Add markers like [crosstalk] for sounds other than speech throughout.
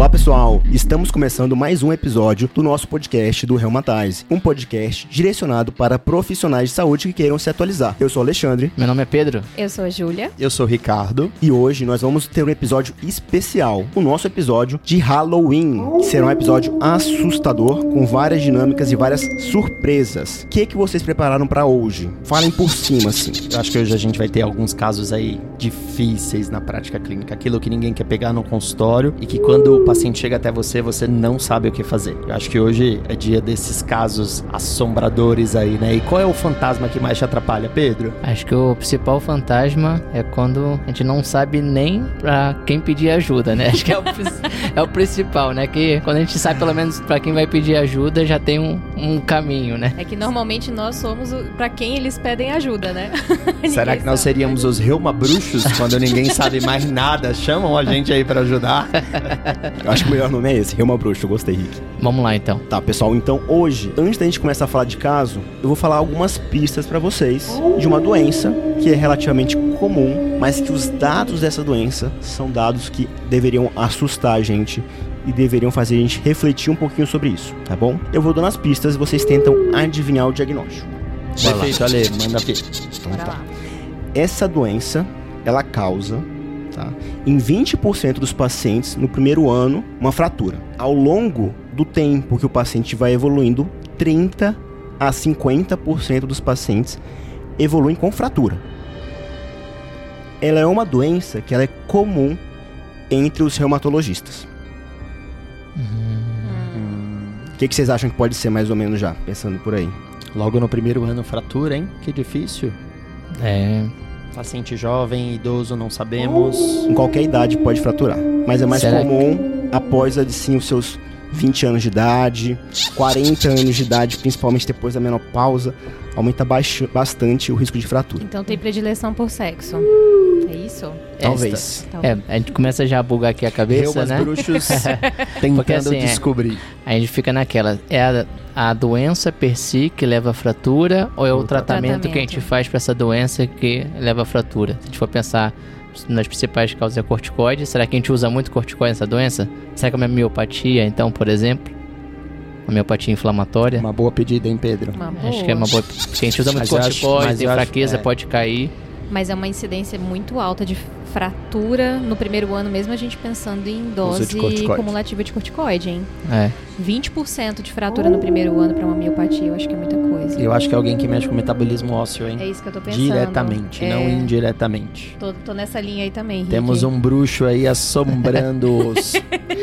Olá pessoal, estamos começando mais um episódio do nosso podcast do Reumatize, um podcast direcionado para profissionais de saúde que queiram se atualizar. Eu sou Alexandre. Meu nome é Pedro. Eu sou a Júlia. Eu sou o Ricardo. E hoje nós vamos ter um episódio especial, o nosso episódio de Halloween, que será um episódio assustador com várias dinâmicas e várias surpresas. O que que vocês prepararam para hoje? Falem por cima assim. Eu acho que hoje a gente vai ter alguns casos aí difíceis na prática clínica, aquilo que ninguém quer pegar no consultório e que quando o paciente chega até você, você não sabe o que fazer. Eu acho que hoje é dia desses casos assombradores aí, né? E qual é o fantasma que mais te atrapalha, Pedro? Acho que o principal fantasma é quando a gente não sabe nem pra quem pedir ajuda, né? [laughs] Acho que é o, é o principal, né? Que quando a gente sabe pelo menos pra quem vai pedir ajuda, já tem um, um caminho, né? É que normalmente nós somos o, pra quem eles pedem ajuda, né? [laughs] Será que nós seríamos os reuma bruxos quando ninguém sabe mais nada? Chamam a gente aí para ajudar? [laughs] Eu acho que o melhor nome é esse, Reuma Bruxo. Eu gostei, Rick. Vamos lá então. Tá, pessoal, então hoje, antes da gente começar a falar de caso, eu vou falar algumas pistas para vocês de uma doença que é relativamente comum, mas que os dados dessa doença são dados que deveriam assustar a gente e deveriam fazer a gente refletir um pouquinho sobre isso, tá bom? Eu vou dando as pistas e vocês tentam adivinhar o diagnóstico. Perfeito, Ale, manda ver. Então, tá. lá. Essa doença, ela causa, tá, em 20% dos pacientes no primeiro ano, uma fratura. Ao longo do tempo que o paciente vai evoluindo, 30 a 50% dos pacientes evoluem com fratura. Ela é uma doença que ela é comum entre os reumatologistas. O que, que vocês acham que pode ser mais ou menos já, pensando por aí? Logo no primeiro ano, fratura, hein? Que difícil. É. Paciente jovem, idoso, não sabemos. Em qualquer idade pode fraturar, mas é mais Será que- comum após assim, os seus 20 anos de idade, 40 anos de idade, principalmente depois da menopausa, aumenta bastante o risco de fratura. Então tem predileção por sexo. É isso? Talvez. É, a gente começa já a bugar aqui a cabeça, Reumas né? bruxos [laughs] tentando Porque, assim, é- descobrir. A gente fica naquela. É a, a doença per si que leva à fratura ou é o, O tratamento, que a tratamento. gente faz pra essa doença que leva à fratura? Se a gente for pensar nas principais causas é corticoide, será que a gente usa muito corticoide nessa doença? Será que é uma miopatia, então, por exemplo? Uma miopatia inflamatória? Uma boa pedida, hein, Pedro? Uma boa. Acho que é uma boa. Porque a gente usa muito corticoide, tem eu acho- fraqueza, é. pode cair. Mas é uma incidência muito alta de fratura no primeiro ano, mesmo a gente pensando em dose de cumulativa de corticoide, hein? É. 20% de fratura no primeiro ano pra uma miopatia, eu acho que é muita coisa. Eu acho que é alguém que mexe com metabolismo ósseo, hein? É isso que eu tô pensando. Diretamente, É, não indiretamente. Tô, tô nessa linha aí também, Rick. Temos um bruxo aí assombrando-os.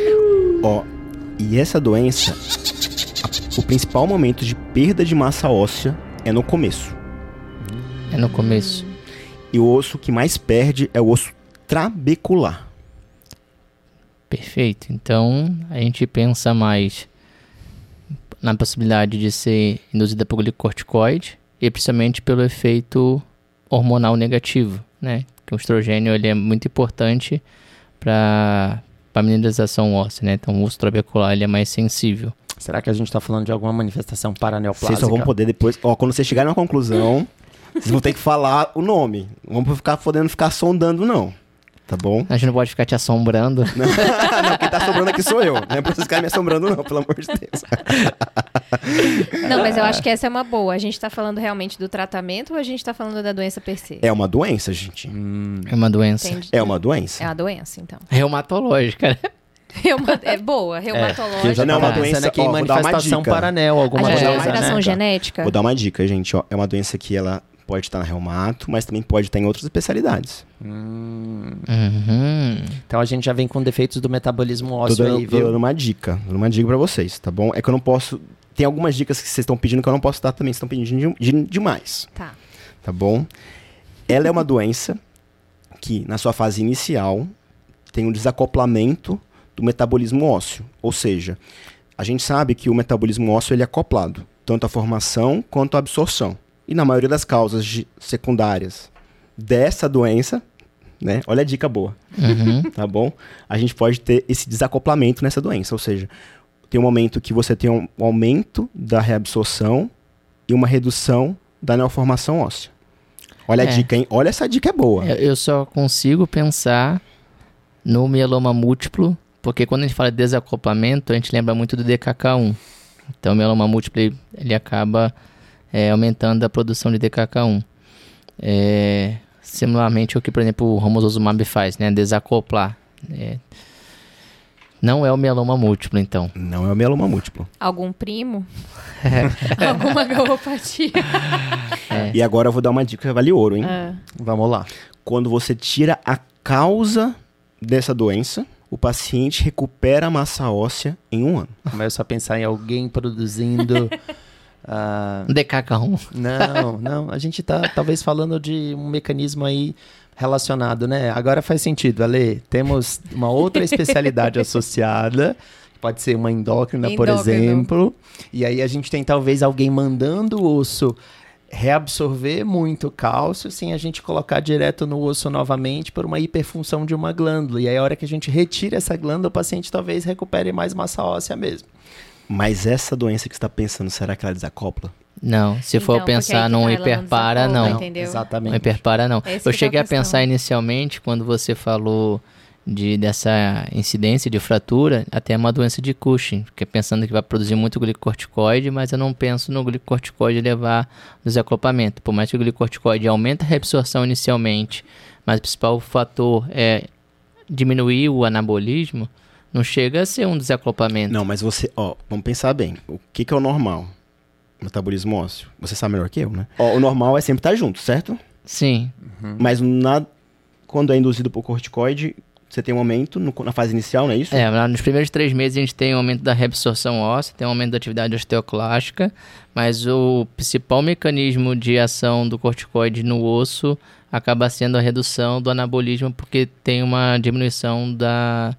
[laughs] Ó, e essa doença, o principal momento de perda de massa óssea é no começo. É no começo. E o osso que mais perde é o osso trabecular. Perfeito. Então, a gente pensa mais na possibilidade de ser induzida por glicorticoide e principalmente pelo efeito hormonal negativo, né? Que o estrogênio ele é muito importante para a mineralização óssea, né? Então, o osso trabecular ele é mais sensível. Será que a gente tá falando de alguma manifestação paraneoplásica? Vocês só vão poder depois. Ó, quando vocês chegarem na conclusão, [laughs] vocês vão ter que falar o nome. Não vamos ficar podendo ficar sondando, não. Tá bom? A gente não pode ficar te assombrando. [laughs] não, quem tá assombrando aqui sou eu. Não é pra vocês ficarem me assombrando, não, pelo amor de Deus. [laughs] Não, mas eu acho que essa é uma boa. A gente tá falando realmente do tratamento ou a gente tá falando da doença per se? É uma doença, gente. Hum, É uma doença Entendi. É uma doença. É uma doença, então. [laughs] reumatológica, né? Reuma- É boa, que eu reumatológica. já Não, tava uma doença- pensando aqui ó, em vou dar uma manifestação dica. paranel, alguma a gente É, coisa, alteração né? genética. Vou dar uma dica, gente. Ó, é uma doença que ela pode estar na reumato, mas também pode estar em outras especialidades. Hum, Uhum. então a gente já vem com defeitos do metabolismo ósseo Tô dando, aí, tô viu? dando uma dica. Dando uma dica pra vocês, tá bom? É que eu não posso. Tem algumas dicas que vocês estão pedindo que eu não posso dar também. Vocês estão pedindo de- de- demais. Tá. tá bom? Ela é uma doença que, na sua fase inicial, tem um desacoplamento do metabolismo ósseo. Ou seja, a gente sabe que o metabolismo ósseo ele é acoplado, tanto à formação quanto à absorção. E na maioria das causas secundárias dessa doença, né? Olha a dica boa, Uhum. [laughs] tá bom? A gente pode ter esse desacoplamento nessa doença, ou seja, tem um momento que você tem um aumento da reabsorção e uma redução da neoformação óssea. Olha É. a dica, hein? Olha essa dica é boa. Eu- Eu só consigo pensar no mieloma múltiplo Porque quando a gente fala de desacoplamento, a gente lembra muito do DKK1. Então, o mieloma múltiplo ele acaba é, aumentando a produção de DKK1. É, similarmente o que, por exemplo, o romosozumab faz, né? Desacoplar. É, não é o mieloma múltiplo, então. Não é o mieloma múltiplo. Algum primo? [laughs] [laughs] Alguma galopatia? É. E agora eu vou dar uma dica que vale ouro, hein? Ah. Vamos lá. Quando você tira a causa dessa doença, o paciente recupera a massa óssea em um ano. Começo a pensar em alguém produzindo. [laughs] ah, DKK1. não, [laughs] não. A gente tá talvez falando de um mecanismo aí relacionado, né? Agora faz sentido, Ale. Temos uma outra especialidade [laughs] associada. Pode ser uma endócrina, por exemplo. E aí a gente tem talvez alguém mandando o osso reabsorver muito cálcio sem a gente colocar direto no osso novamente por uma hiperfunção de uma glândula. E aí a hora que a gente retira essa glândula, o paciente talvez recupere mais massa óssea mesmo. Mas essa doença que você está pensando, será que ela desacopla? Não, se for Então, aí pensar num tá, ela não hiperpara, desacopla, não. Exatamente. Não hiperpara, não. Esse Eu que cheguei a questão. pensar inicialmente, quando você falou de, dessa incidência de fratura, até uma doença de Cushing, porque pensando que vai produzir muito glicocorticoide, mas eu não penso no glicocorticoide levar no desacoplamento. Por mais que o glicocorticoide aumente a reabsorção inicialmente, mas o principal fator é diminuir o anabolismo, não chega a ser um desacoplamento. Não, mas você, ó, vamos pensar bem. O que, que é o normal? Metabolismo ósseo. Você sabe melhor que eu, né? Ó, o normal é sempre estar junto, certo? Sim, Mas na, quando é induzido por corticoide, você tem um aumento no- na fase inicial, não é isso? É, nos primeiros três meses a gente tem um aumento da reabsorção óssea, tem um aumento da atividade osteoclástica, mas o principal mecanismo de ação do corticoide no osso acaba sendo a redução do anabolismo, porque tem uma diminuição da,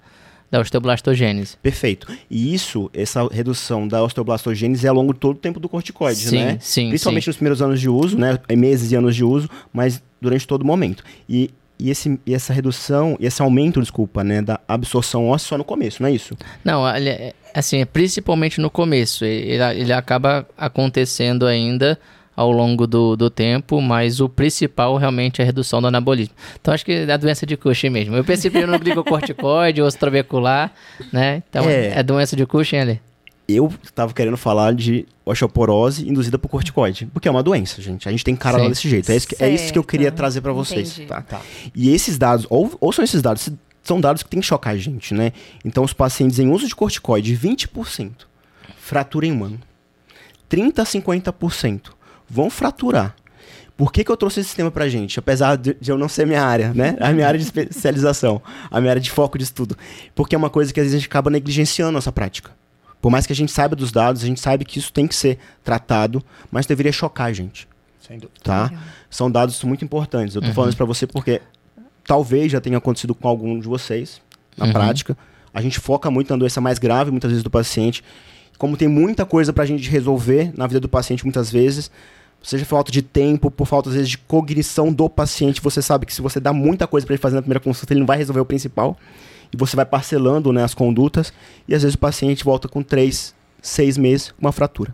da osteoblastogênese. Perfeito. E isso, essa redução da osteoblastogênese é ao longo de todo o tempo do corticoide, sim, né? sim, Principalmente sim. nos primeiros anos de uso, né? Meses e anos de uso, mas durante todo o momento. E, e, esse, e essa redução, e esse aumento, desculpa, né? Da absorção óssea só no começo, não é isso? Não, é- assim, é principalmente no começo. Ele, ele acaba acontecendo ainda ao longo do, do tempo, mas o principal realmente é a redução do anabolismo. Então acho que é a doença de Cushing mesmo. Eu primeiro no [laughs] glicocorticoide, osso trabecular, né? Então É. é, doença de Cushing ali. Eu tava querendo falar de osteoporose induzida por corticoide, porque é uma doença, gente. A gente tem cara desse jeito. É isso que, é isso que eu queria trazer pra vocês. entendi. Tá? E esses dados, ou, ou são esses dados, são dados que tem que chocar a gente, né? Então, os pacientes em uso de corticoide, 20% fratura em um ano. 30 a 50% vão fraturar. Por que, que eu trouxe esse tema pra gente? Apesar de, eu não ser minha área, né? A minha área de especialização, a minha área de foco de estudo. Porque é uma coisa que às vezes a gente acaba negligenciando a nossa prática. Por mais que a gente saiba dos dados, a gente sabe que isso tem que ser tratado, mas deveria chocar a gente Sem dúvida. tá? São dados muito importantes. Eu tô falando isso pra você porque talvez já tenha acontecido com algum de vocês na Uhum. prática. A gente foca muito na doença mais grave, muitas vezes, do paciente. Como tem muita coisa pra gente resolver na vida do paciente, muitas vezes, seja por falta de tempo, por falta, às vezes, de cognição do paciente, você sabe que se você dá muita coisa pra ele fazer na primeira consulta, ele não vai resolver o principal. E você vai parcelando né, as condutas, e às vezes o paciente volta com três, seis meses com uma fratura.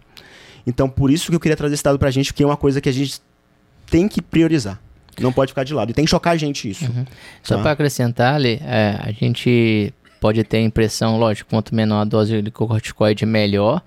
Então, por isso que eu queria trazer esse dado pra gente, porque é uma coisa que a gente tem que priorizar. Não pode ficar de lado. E tem que chocar a gente isso. Só Tá. para acrescentar, Ali, é, a gente pode ter a impressão, lógico, quanto menor a dose de glicocorticoide, melhor,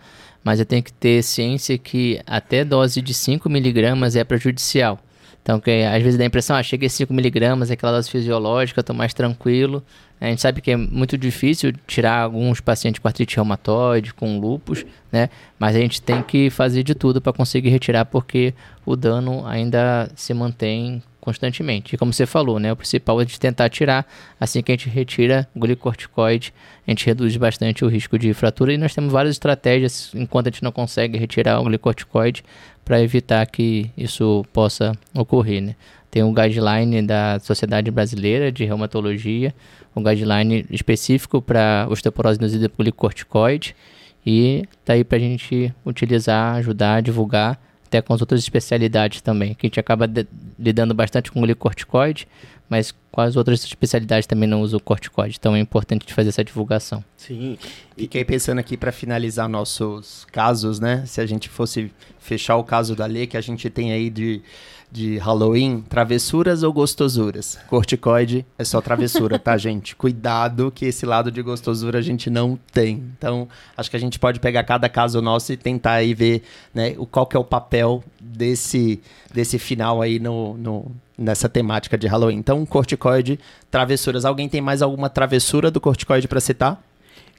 mas eu tenho que ter ciência que até dose de 5 miligramas é prejudicial. Então, que às vezes dá a impressão, ah, chega a 5 miligramas, é aquela dose fisiológica, tô mais tranquilo. A gente sabe que é muito difícil tirar alguns pacientes com artrite reumatoide, com lúpus, né? Mas a gente tem que fazer de tudo para conseguir retirar, porque o dano ainda se mantém constantemente. E como você falou, né? O principal é de tentar tirar. Assim que a gente retira o glicorticoide, a gente reduz bastante o risco de fratura. E nós temos várias estratégias enquanto a gente não consegue retirar o glicorticoide para evitar que isso possa ocorrer, né? Tem um guideline da Sociedade Brasileira de Reumatologia, um guideline específico para osteoporose induzida por glicorticoide. E tá aí pra gente utilizar, ajudar, divulgar, até com as outras especialidades também, que a gente acaba de- lidando bastante com glicorticoide, mas quais outras especialidades também não usam corticoide? Então é importante fazer essa divulgação. Sim. Fiquei pensando aqui para finalizar nossos casos, né? Se a gente fosse fechar o caso da Lê, que a gente tem aí de, de Halloween, travessuras ou gostosuras? Corticoide é só travessura, tá, [laughs] gente? Cuidado que esse lado de gostosura a gente não tem. Então, acho que a gente pode pegar cada caso nosso e tentar aí ver, né, o, qual que é o papel desse, desse final aí no, no nessa temática de Halloween. Então, corticoide, travessuras. Alguém tem mais alguma travessura do corticoide para citar?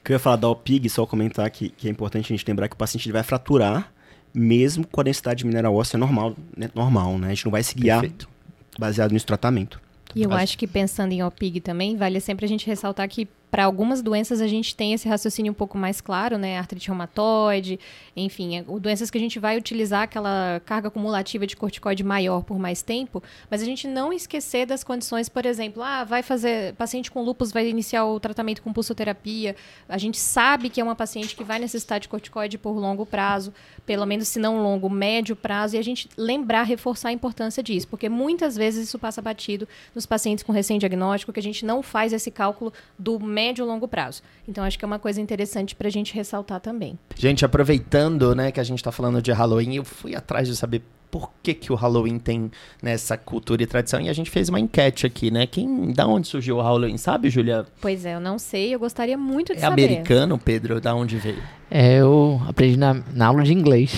Que eu ia falar da OPIG, só comentar que, que é importante a gente lembrar que o paciente vai fraturar mesmo com a densidade de mineral óssea normal, né? normal, né? A gente não vai se guiar Perfeito. baseado nesse tratamento. E eu Acho- acho que pensando em OPIG também, vale sempre a gente ressaltar que para algumas doenças a gente tem esse raciocínio um pouco mais claro, né? Artrite reumatoide, enfim, é, doenças que a gente vai utilizar aquela carga acumulativa de corticoide maior por mais tempo, mas a gente não esquecer das condições, por exemplo, ah, vai fazer, paciente com lúpus vai iniciar o tratamento com pulsoterapia, a gente sabe que é uma paciente que vai necessitar de corticoide por longo prazo, pelo menos se não longo, médio prazo, e a gente lembrar, reforçar a importância disso, porque muitas vezes isso passa batido nos pacientes com recém-diagnóstico, que a gente não faz esse cálculo do médio longo prazo. Então, acho que é uma coisa interessante para a gente ressaltar também. Gente, aproveitando, né, que a gente tá falando de Halloween, eu fui atrás de saber por que, que o Halloween tem nessa cultura e tradição. E a gente fez uma enquete aqui, né? Quem, da onde surgiu o Halloween? Sabe, Julia? Pois é, eu não sei, eu gostaria muito de É saber. americano, Pedro? Da onde veio? É, eu aprendi na, na aula de inglês.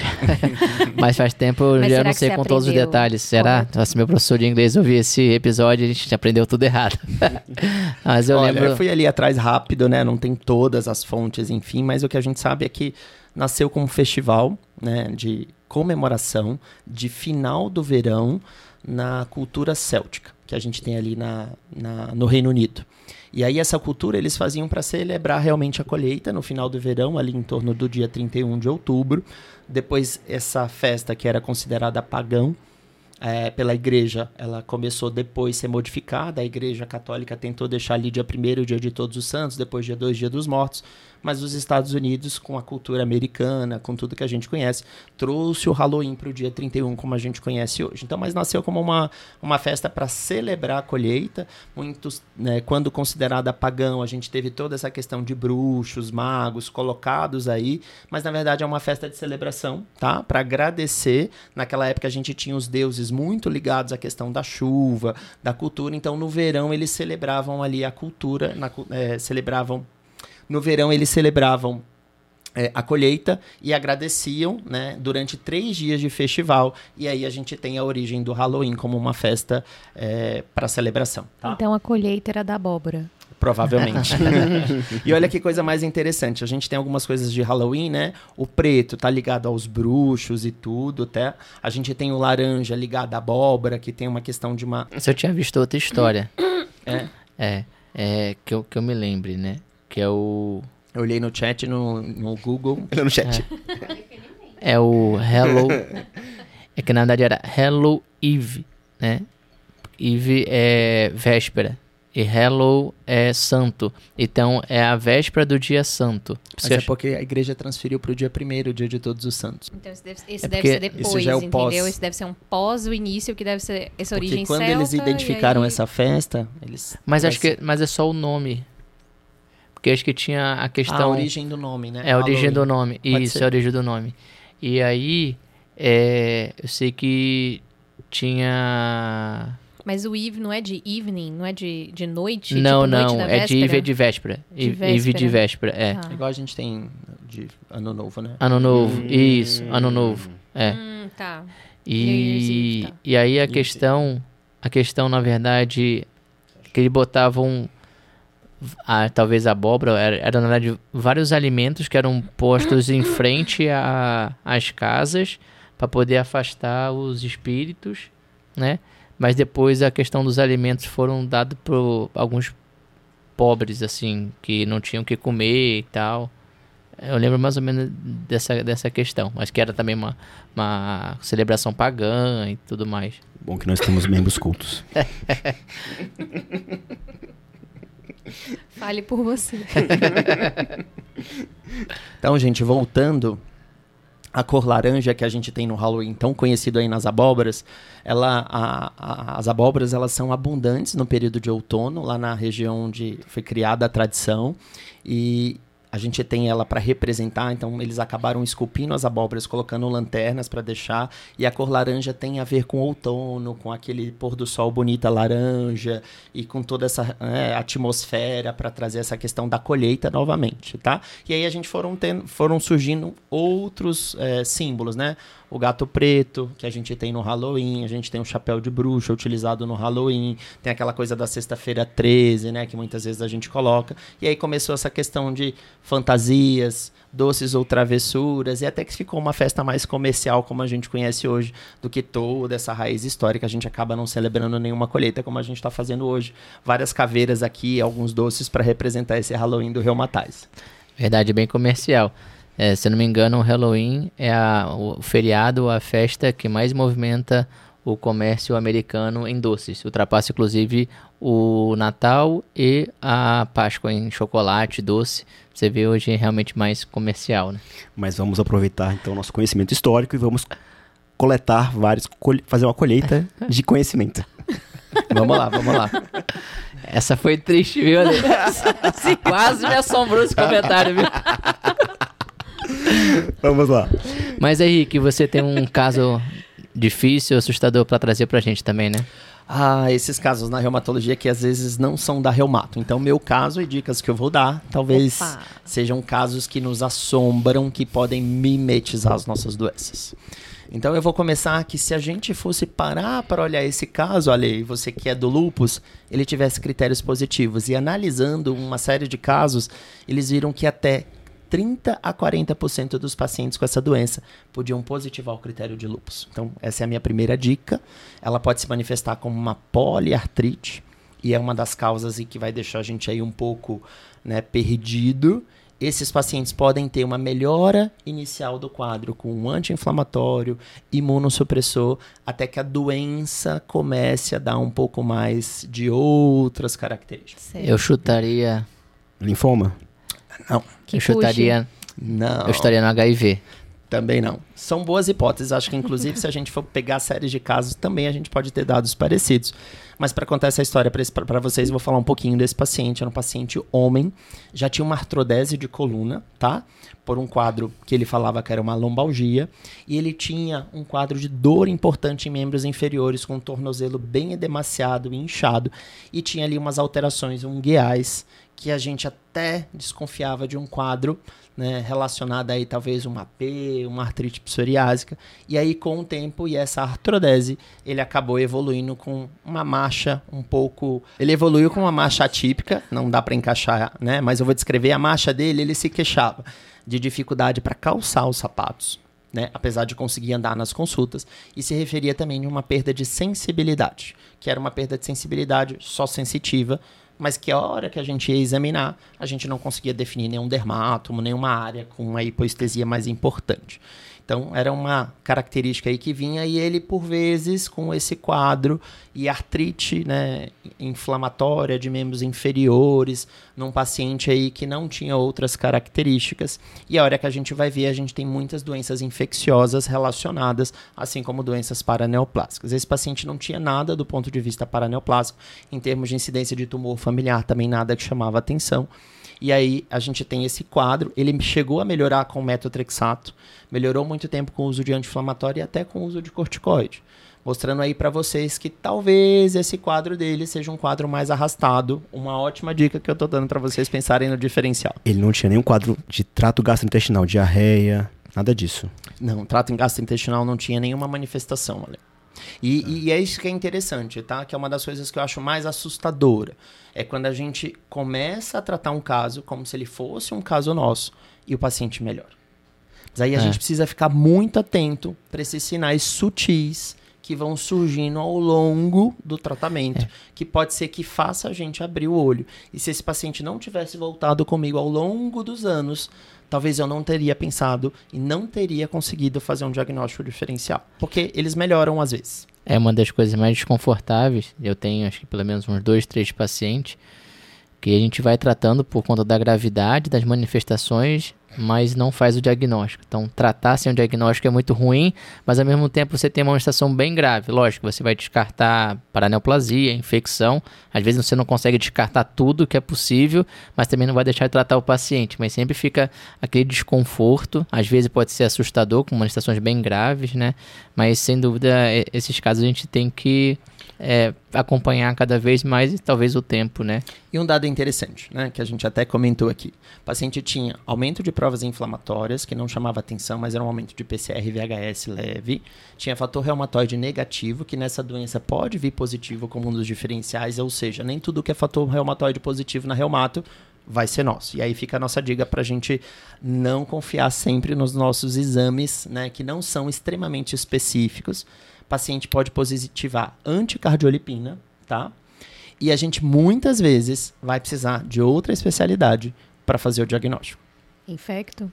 [laughs] Mas faz tempo eu Mas já não sei você com todos os detalhes. Será? correto? Nossa, meu professor de inglês ouvir esse episódio, a gente aprendeu tudo errado. [laughs] Mas eu Olha, lembro. eu fui ali atrás rápido, né? Não tem todas as fontes, enfim, mas o que a gente sabe é que nasceu como um festival, né, de comemoração de final do verão na cultura céltica, que a gente tem ali na, na- no Reino Unido. E aí essa cultura eles faziam para celebrar realmente a colheita no final do verão, ali em torno do dia 31 de outubro. Depois essa festa que era considerada pagão, é, pela igreja, ela começou depois a ser modificada. A igreja católica tentou deixar ali dia 1 o dia de Todos os Santos, depois dia 2, dia dos mortos. Mas os Estados Unidos, com a cultura americana, com tudo que a gente conhece, trouxe o Halloween para o dia 31, como a gente conhece hoje. Então, mas nasceu como uma, uma festa para celebrar a colheita. Muitos, né, quando considerada pagão, a gente teve toda essa questão de bruxos, magos colocados aí, mas na verdade é uma festa de celebração, tá? Para agradecer. Naquela época a gente tinha os deuses muito ligados à questão da chuva, da cultura. Então no verão eles celebravam ali a cultura, na eh, celebravam no verão eles celebravam é, a colheita e agradeciam, né, durante três dias de festival. E aí a gente tem a origem do Halloween como uma festa para celebração. Tá? Então, a colheita era da abóbora. Provavelmente. [laughs] [laughs] e olha que coisa mais interessante. A gente tem algumas coisas de Halloween, né? O preto tá ligado aos bruxos e tudo, tá? A gente tem o laranja ligado à abóbora, que tem uma questão de uma. Se eu tinha visto outra história. [coughs] É. É, é que, eu, que eu me lembre, né? Que é o. Eu olhei no chat no, no Google. [laughs] Olha no chat. É o Hello. [laughs] é que na verdade era Hello Eve, né? Eve é véspera. E Hello é santo. Então é a véspera do dia santo. Mas Você é acha- porque a igreja transferiu pro dia primeiro, o dia de todos os santos. Então, esse deve, esse É deve porque ser isso depois, já é o entendeu? pós. Esse deve ser um pós o início, que deve ser essa Porque origem quando celta, eles identificaram aí- essa festa, eles. Mas acho que mas é só o nome. Porque acho que tinha a questão. Ah, a origem do nome, né? É a origem Halloween. do nome. Pode Isso, ser. é a origem do nome. E aí, é, eu sei que tinha. Mas o eve não é de evening, não é de, de noite? não, tipo noite não, da é de? Ive é de véspera. De Ive de véspera, é. Tá. Igual a gente tem de ano novo, né? Ano novo, isso, ano novo. É. Hum, tá. E, Eve, tá. e aí a Eve. questão, a questão na verdade, que eles botavam a, talvez abóbora, era, era na verdade vários alimentos que eram postos em frente a- às casas para poder afastar os espíritos, né? Mas depois a questão dos alimentos foram dados para alguns pobres, assim, que não tinham o que comer e tal. Eu lembro mais ou menos dessa, dessa questão, mas que era também uma, uma celebração pagã e tudo mais. Bom que nós temos membros cultos. [laughs] [laughs] Fale por você. [laughs] Então, gente, voltando a cor laranja que a gente tem no Halloween, tão conhecido aí nas abóboras, ela, a, a, as abóboras elas são abundantes no período de outono, lá na região onde foi criada a tradição. E a gente tem ela para representar, então eles acabaram esculpindo as abóboras, colocando lanternas para deixar, e a cor laranja tem a ver com outono, com aquele pôr do sol bonita laranja e com toda essa é, atmosfera para trazer essa questão da colheita novamente, tá? E aí a gente foram tendo, foram surgindo outros é, símbolos, né? O gato preto, que a gente tem no Halloween, a gente tem o chapéu de bruxa utilizado no Halloween, tem aquela coisa da sexta-feira 13, né, que muitas vezes a gente coloca. E aí começou essa questão de fantasias, doces ou travessuras, e até que ficou uma festa mais comercial, como a gente conhece hoje, do que toda essa raiz histórica. A gente acaba não celebrando nenhuma colheita, como a gente está fazendo hoje. Várias caveiras aqui, alguns doces para representar esse Halloween do Rio Matais. Verdade, bem comercial. É, se eu não me engano, o Halloween é a, o feriado, a festa que mais movimenta o comércio americano em doces. Ultrapassa, inclusive, o Natal e a Páscoa em chocolate, doce. Você vê hoje é realmente mais comercial, né? Mas vamos aproveitar, então, nosso conhecimento histórico e vamos coletar vários... fazer uma colheita de conhecimento. [laughs] vamos lá, vamos lá. Essa foi triste, viu? [laughs] Quase me assombrou esse comentário, viu? [laughs] Vamos lá. Mas Henrique, você tem um caso difícil, assustador para trazer para a gente também, né? Ah, esses casos na reumatologia que às vezes não são da reumato. Então, meu caso e dicas que eu vou dar, talvez Opa. sejam casos que nos assombram, que podem mimetizar as nossas doenças. Então, eu vou começar que se a gente fosse parar para olhar esse caso, Ale, você que é do lupus, ele tivesse critérios positivos. E analisando uma série de casos, eles viram que até 30 a 40% dos pacientes com essa doença podiam positivar o critério de lúpus. Então, essa é a minha primeira dica. Ela pode se manifestar como uma poliartrite e é uma das causas que vai deixar a gente aí um pouco né, perdido. Esses pacientes podem ter uma melhora inicial do quadro com um anti-inflamatório, imunossupressor, até que a doença comece a dar um pouco mais de outras características. Eu chutaria. Linfoma? Não. Que eu chutaria. Não. Eu estaria no HIV. Também não. São boas hipóteses. Acho que, inclusive, se a gente for pegar séries de casos, também a gente pode ter dados parecidos. Mas para contar essa história para vocês, eu vou falar um pouquinho desse paciente. Era um paciente homem, já tinha uma artrodese de coluna, tá? Por um quadro que ele falava que era uma lombalgia. E ele tinha um quadro de dor importante em membros inferiores, com um tornozelo bem edemaciado e inchado. E tinha ali umas alterações unguiais que a gente até desconfiava de um quadro né, relacionado aí talvez uma AP, uma artrite psoriásica. E aí com o tempo e essa artrodese, ele acabou evoluindo com uma marcha um pouco, ele evoluiu com uma marcha atípica, não dá para encaixar, né, mas eu vou descrever a marcha dele, ele se queixava de dificuldade para calçar os sapatos. Né, apesar de conseguir andar nas consultas, e se referia também a uma perda de sensibilidade, que era uma perda de sensibilidade só sensitiva, mas que a hora que a gente ia examinar, a gente não conseguia definir nenhum dermátomo, nenhuma área com uma hipoestesia mais importante. Então, era uma característica aí que vinha e ele, por vezes, com esse quadro e artrite né, inflamatória de membros inferiores, num paciente aí que não tinha outras características. E a hora que a gente vai ver, a gente tem muitas doenças infecciosas relacionadas, assim como doenças paraneoplásicas. Esse paciente não tinha nada do ponto de vista paraneoplásico, em termos de incidência de tumor familiar, também nada que chamava atenção. E aí a gente tem esse quadro. Ele chegou a melhorar com o metotrexato, melhorou muito tempo com o uso de anti-inflamatório e até com o uso de corticoide. Mostrando aí para vocês que talvez esse quadro dele seja um quadro mais arrastado. Uma ótima dica que eu tô dando para vocês pensarem no diferencial. Ele não tinha nenhum quadro de trato gastrointestinal, diarreia, nada disso. Não, trato gastrointestinal não tinha nenhuma manifestação, Ale. E, e, é isso que é interessante, tá? Que é uma das coisas que eu acho mais assustadora. É quando a gente começa a tratar um caso como se ele fosse um caso nosso e o paciente melhora. Mas aí a é. gente precisa ficar muito atento para esses sinais sutis que vão surgindo ao longo do tratamento, é. que pode ser que faça a gente abrir o olho. E se esse paciente não tivesse voltado comigo ao longo dos anos, talvez eu não teria pensado e não teria conseguido fazer um diagnóstico diferencial. Porque eles melhoram às vezes. É uma das coisas mais desconfortáveis. Eu tenho, acho que pelo menos uns dois, três pacientes. Porque a gente vai tratando por conta da gravidade das manifestações mas não faz o diagnóstico. Então, tratar sem um diagnóstico é muito ruim, mas ao mesmo tempo você tem uma manifestação bem grave. Lógico, você vai descartar paraneoplasia, infecção. Às vezes você não consegue descartar tudo que é possível, mas também não vai deixar de tratar o paciente. Mas sempre fica aquele desconforto. Às vezes pode ser assustador, com manifestações bem graves, né? Mas sem dúvida, esses casos a gente tem que é, acompanhar cada vez mais e talvez o tempo, né? E um dado interessante, né, que a gente até comentou aqui. O paciente tinha aumento de provas inflamatórias, que não chamava atenção, mas era um aumento de PCR VHS leve. Tinha fator reumatoide negativo, que nessa doença pode vir positivo como um dos diferenciais, ou seja, nem tudo que é fator reumatoide positivo na reumato vai ser nosso. E aí fica a nossa dica para a gente não confiar sempre nos nossos exames, né, que não são extremamente específicos paciente pode positivar anticardiolipina, tá? E a gente muitas vezes vai precisar de outra especialidade para fazer o diagnóstico. Infecto?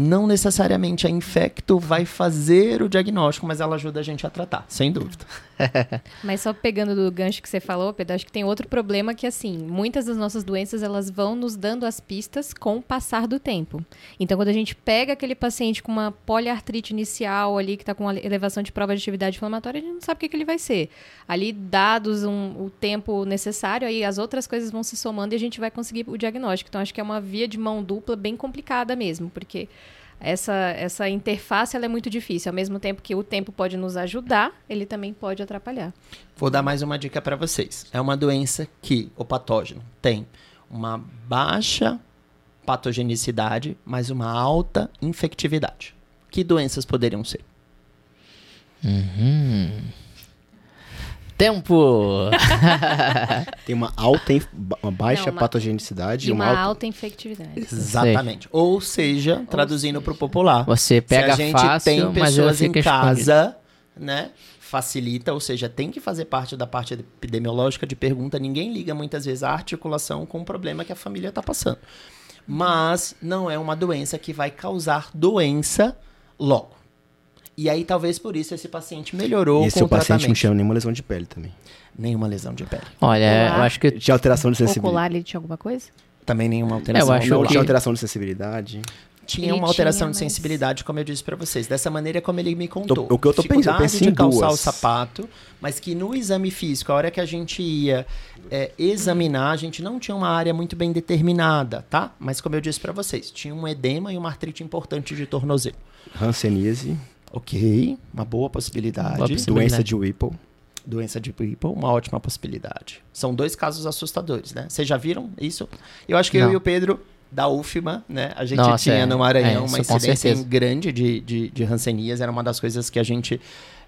Não necessariamente a infecto vai fazer o diagnóstico, mas ela ajuda a gente a tratar, sem dúvida. [laughs] mas só pegando do gancho que você falou, Pedro, acho que tem outro problema que, assim, muitas das nossas doenças, elas vão nos dando as pistas com o passar do tempo. Então, quando a gente pega aquele paciente com uma poliartrite inicial ali, que está com uma elevação de prova de atividade inflamatória, a gente não sabe o que, que ele vai ser. Ali, dados um, o tempo necessário, aí as outras coisas vão se somando e a gente vai conseguir o diagnóstico. Então, acho que é uma via de mão dupla bem complicada mesmo, porque essa, essa interface ela é muito difícil. Ao mesmo tempo que o tempo pode nos ajudar, ele também pode atrapalhar. Vou dar mais uma dica para vocês. É uma doença que o patógeno tem uma baixa patogenicidade, mas uma alta infectividade. Que doenças poderiam ser? Uhum. Tempo! [laughs] Tem uma alta, uma baixa Não, uma, patogenicidade e uma, uma alta... infectividade. Exatamente. Ou seja, traduzindo para o popular. Você pega se a gente fácil, tem pessoas em casa, né? Facilita, ou seja, tem que fazer parte da parte epidemiológica de pergunta. Ninguém liga muitas vezes a articulação com o problema que a família está passando. Mas não é uma doença que vai causar doença logo. E aí, talvez por isso, esse paciente melhorou e esse com o paciente não tinha nenhuma lesão de pele também. Nenhuma lesão de pele. Olha, eu acho que... Tinha alteração de sensibilidade. Ocular, ele tinha alguma coisa? Também nenhuma alteração. Eu acho não, que... tinha alteração de sensibilidade. Tinha uma alteração tinha, de sensibilidade, como eu disse para vocês. Dessa maneira como ele me contou. Tô, o que eu tô pensando, eu pensei de calçar duas. o sapato, mas que no exame físico, a hora que a gente ia é, examinar, a gente não tinha uma área muito bem determinada, tá? Mas como eu disse para vocês, tinha um edema e uma artrite importante de tornozelo. Hanseníase. Ok, uma boa possibilidade. Boa possibilidade. Doença de Whipple. Doença de Whipple, uma ótima possibilidade. São dois casos assustadores, né? Vocês já viram isso? Eu acho que Não. eu e o Pedro da UFMA, né? A gente Nossa, tinha é, no Maranhão é, uma incidência grande de, de, de era uma das coisas que a gente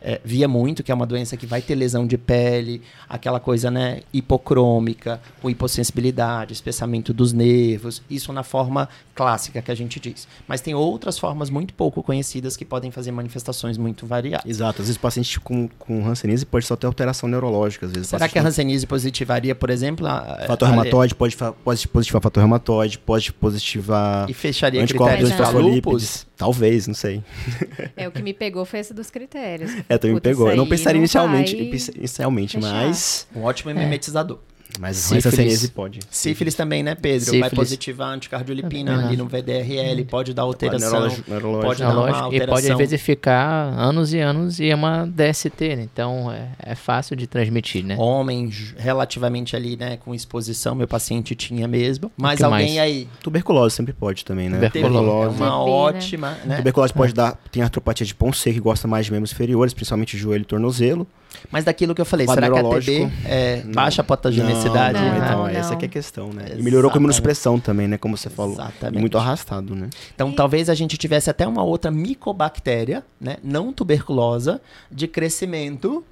é, via muito, que é uma doença que vai ter lesão de pele, aquela coisa, né, hipocrômica, com hipossensibilidade, espessamento dos nervos, isso na forma clássica que a gente diz. Mas tem outras formas muito pouco conhecidas que podem fazer manifestações muito variadas. Exato, às vezes o paciente com, com Hanseníase pode só ter alteração neurológica. Às vezes Será que a Hanseníase positivaria, por exemplo... A, fator a, reumatoide, pode, pode positivar fator reumatoide, pode positivar... E fecharia critérios para lúpus? Talvez, não sei. É, o que me pegou foi esse dos critérios. É, também me pegou. Eu não pensaria não inicialmente, inicialmente mas... Um ótimo mimetizador. Mas sífilis pode. Sífilis também, né, Pedro? Sífilis. Vai positivar anticardiolipina ali no VDRL, pode dar alteração. Neurológico, pode dar uma alteração. E pode, às vezes, ficar anos e anos e é uma DST, né? Então, é, é fácil de transmitir, né? Homem relativamente ali, né, com exposição, meu paciente tinha mesmo. Mas alguém mais? aí... Tuberculose sempre pode também, né? Tuberculose. É uma ótima, né? Tuberculose pode é. dar... Tem artropatia de Ponce, que gosta mais de membros inferiores, principalmente joelho e tornozelo. Mas daquilo que eu falei, será que a TB é baixa patogenicidade? Não, não, então, não, essa é a questão, né? Exatamente. E melhorou com a imunossupressão também, né? Como você falou. Exatamente. E muito arrastado, né? Então, e... talvez a gente tivesse até uma outra micobactéria, né? Não tuberculosa, de crescimento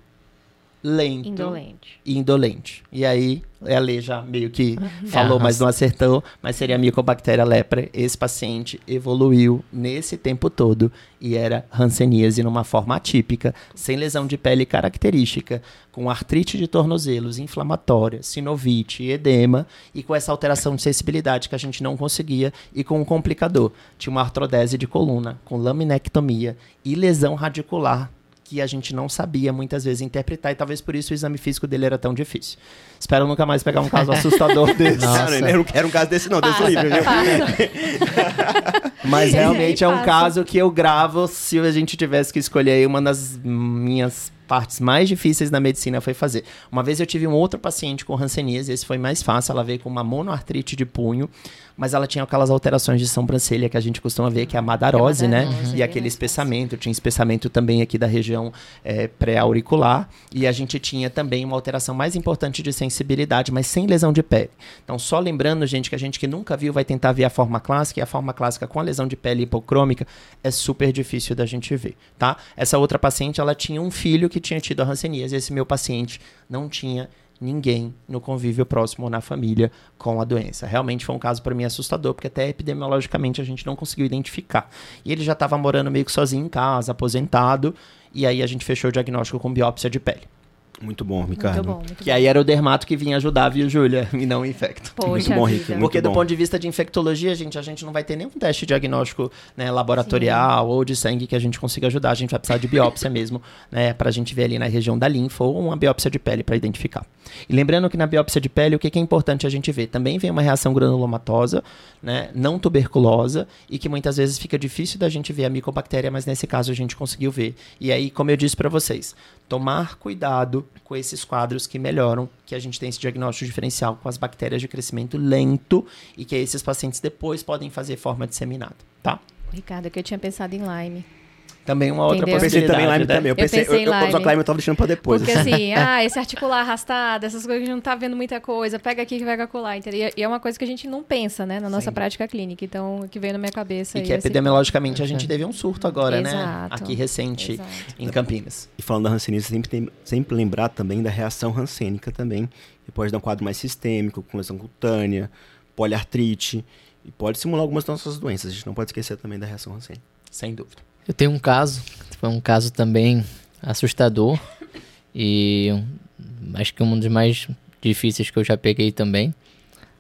lento indolente. e indolente. E aí, a Lê já meio que [laughs] falou, mas não acertou, mas seria a Mycobacteria lepra. Esse paciente evoluiu nesse tempo todo e era Hanseníase numa forma atípica, sem lesão de pele característica, com artrite de tornozelos inflamatória, sinovite, edema e com essa alteração de sensibilidade que a gente não conseguia e com um complicador. Tinha uma artrodese de coluna, com laminectomia e lesão radicular que a gente não sabia muitas vezes interpretar e talvez por isso o exame físico dele era tão difícil. Espero nunca mais pegar um caso [laughs] assustador desse. Não, eu não quero um caso desse não, Deus livre, viu? passa. [laughs] Mas realmente é um caso que eu gravo se a gente tivesse que escolher aí uma das minhas partes mais difíceis da medicina foi fazer. Uma vez eu tive um outro paciente com hanseníase, esse foi mais fácil, ela veio com uma monoartrite de punho, mas ela tinha aquelas alterações de sobrancelha que a gente costuma ver, que é a madarose, é né? madarose, E bem aquele mais fácil. espessamento, tinha espessamento também aqui da região é, pré-auricular, e a gente tinha também uma alteração mais importante de sensibilidade, mas sem lesão de pele. Então, só lembrando, gente, que a gente que nunca viu vai tentar ver a forma clássica, e a forma clássica com a lesão de pele hipocrômica é super difícil da gente ver, tá? Essa outra paciente, ela tinha um filho que tinha tido a hanseníase, esse meu paciente não tinha ninguém no convívio próximo ou na família com a doença. Realmente foi um caso para mim assustador, porque até epidemiologicamente a gente não conseguiu identificar. E ele já estava morando meio que sozinho em casa, aposentado, e aí a gente fechou o diagnóstico com biópsia de pele. Muito bom, Ricardo. Muito bom, muito Que bom. aí era o dermato que vinha ajudar, viu, Júlia? E não o infecto. Poxa Muito bom. Rick, muito Porque do bom. ponto de vista de infectologia, gente, a gente não vai ter nenhum teste diagnóstico né, laboratorial ou de sangue que a gente consiga ajudar. A gente vai precisar de biópsia mesmo, né, pra gente ver ali na região da linfa ou uma biópsia de pele para identificar. E lembrando que na biópsia de pele, o que que é importante a gente ver? Também vem uma reação granulomatosa, né, não tuberculosa e que muitas vezes fica difícil da gente ver a micobactéria, mas nesse caso a gente conseguiu ver. E aí, como eu disse para vocês, tomar cuidado com esses quadros que melhoram, que a gente tem esse diagnóstico diferencial com as bactérias de crescimento lento e que esses pacientes depois podem fazer forma disseminada, tá? Ricardo, que eu tinha pensado em Lyme. Também uma outra Entendeu? Eu pensei possibilidade, também em Lyme né? também. Eu pensei, pensei em eu, eu, só que Lyme eu tava deixando pra depois. Porque assim. assim, [laughs] ah, esse articular arrastado, essas coisas que a gente não tá vendo muita coisa, pega aqui que vai calcular, entendeu? E é uma coisa que a gente não pensa, né, na nossa Sim. prática clínica. Então, o que veio na minha cabeça E aí que é esse- epidemiologicamente a gente teve um surto agora, né? Exato. Aqui recente Exato. em Campinas. E falando da hanseníase, sempre, tem, sempre lembrar também da reação hansênica também. Que pode dar um quadro mais sistêmico, com lesão cutânea, poliartrite. E pode simular algumas das nossas doenças. A gente não pode esquecer também da reação hansênica. Sem dúvida. Eu tenho um caso, foi um caso também assustador e acho que um dos mais difíceis que eu já peguei também.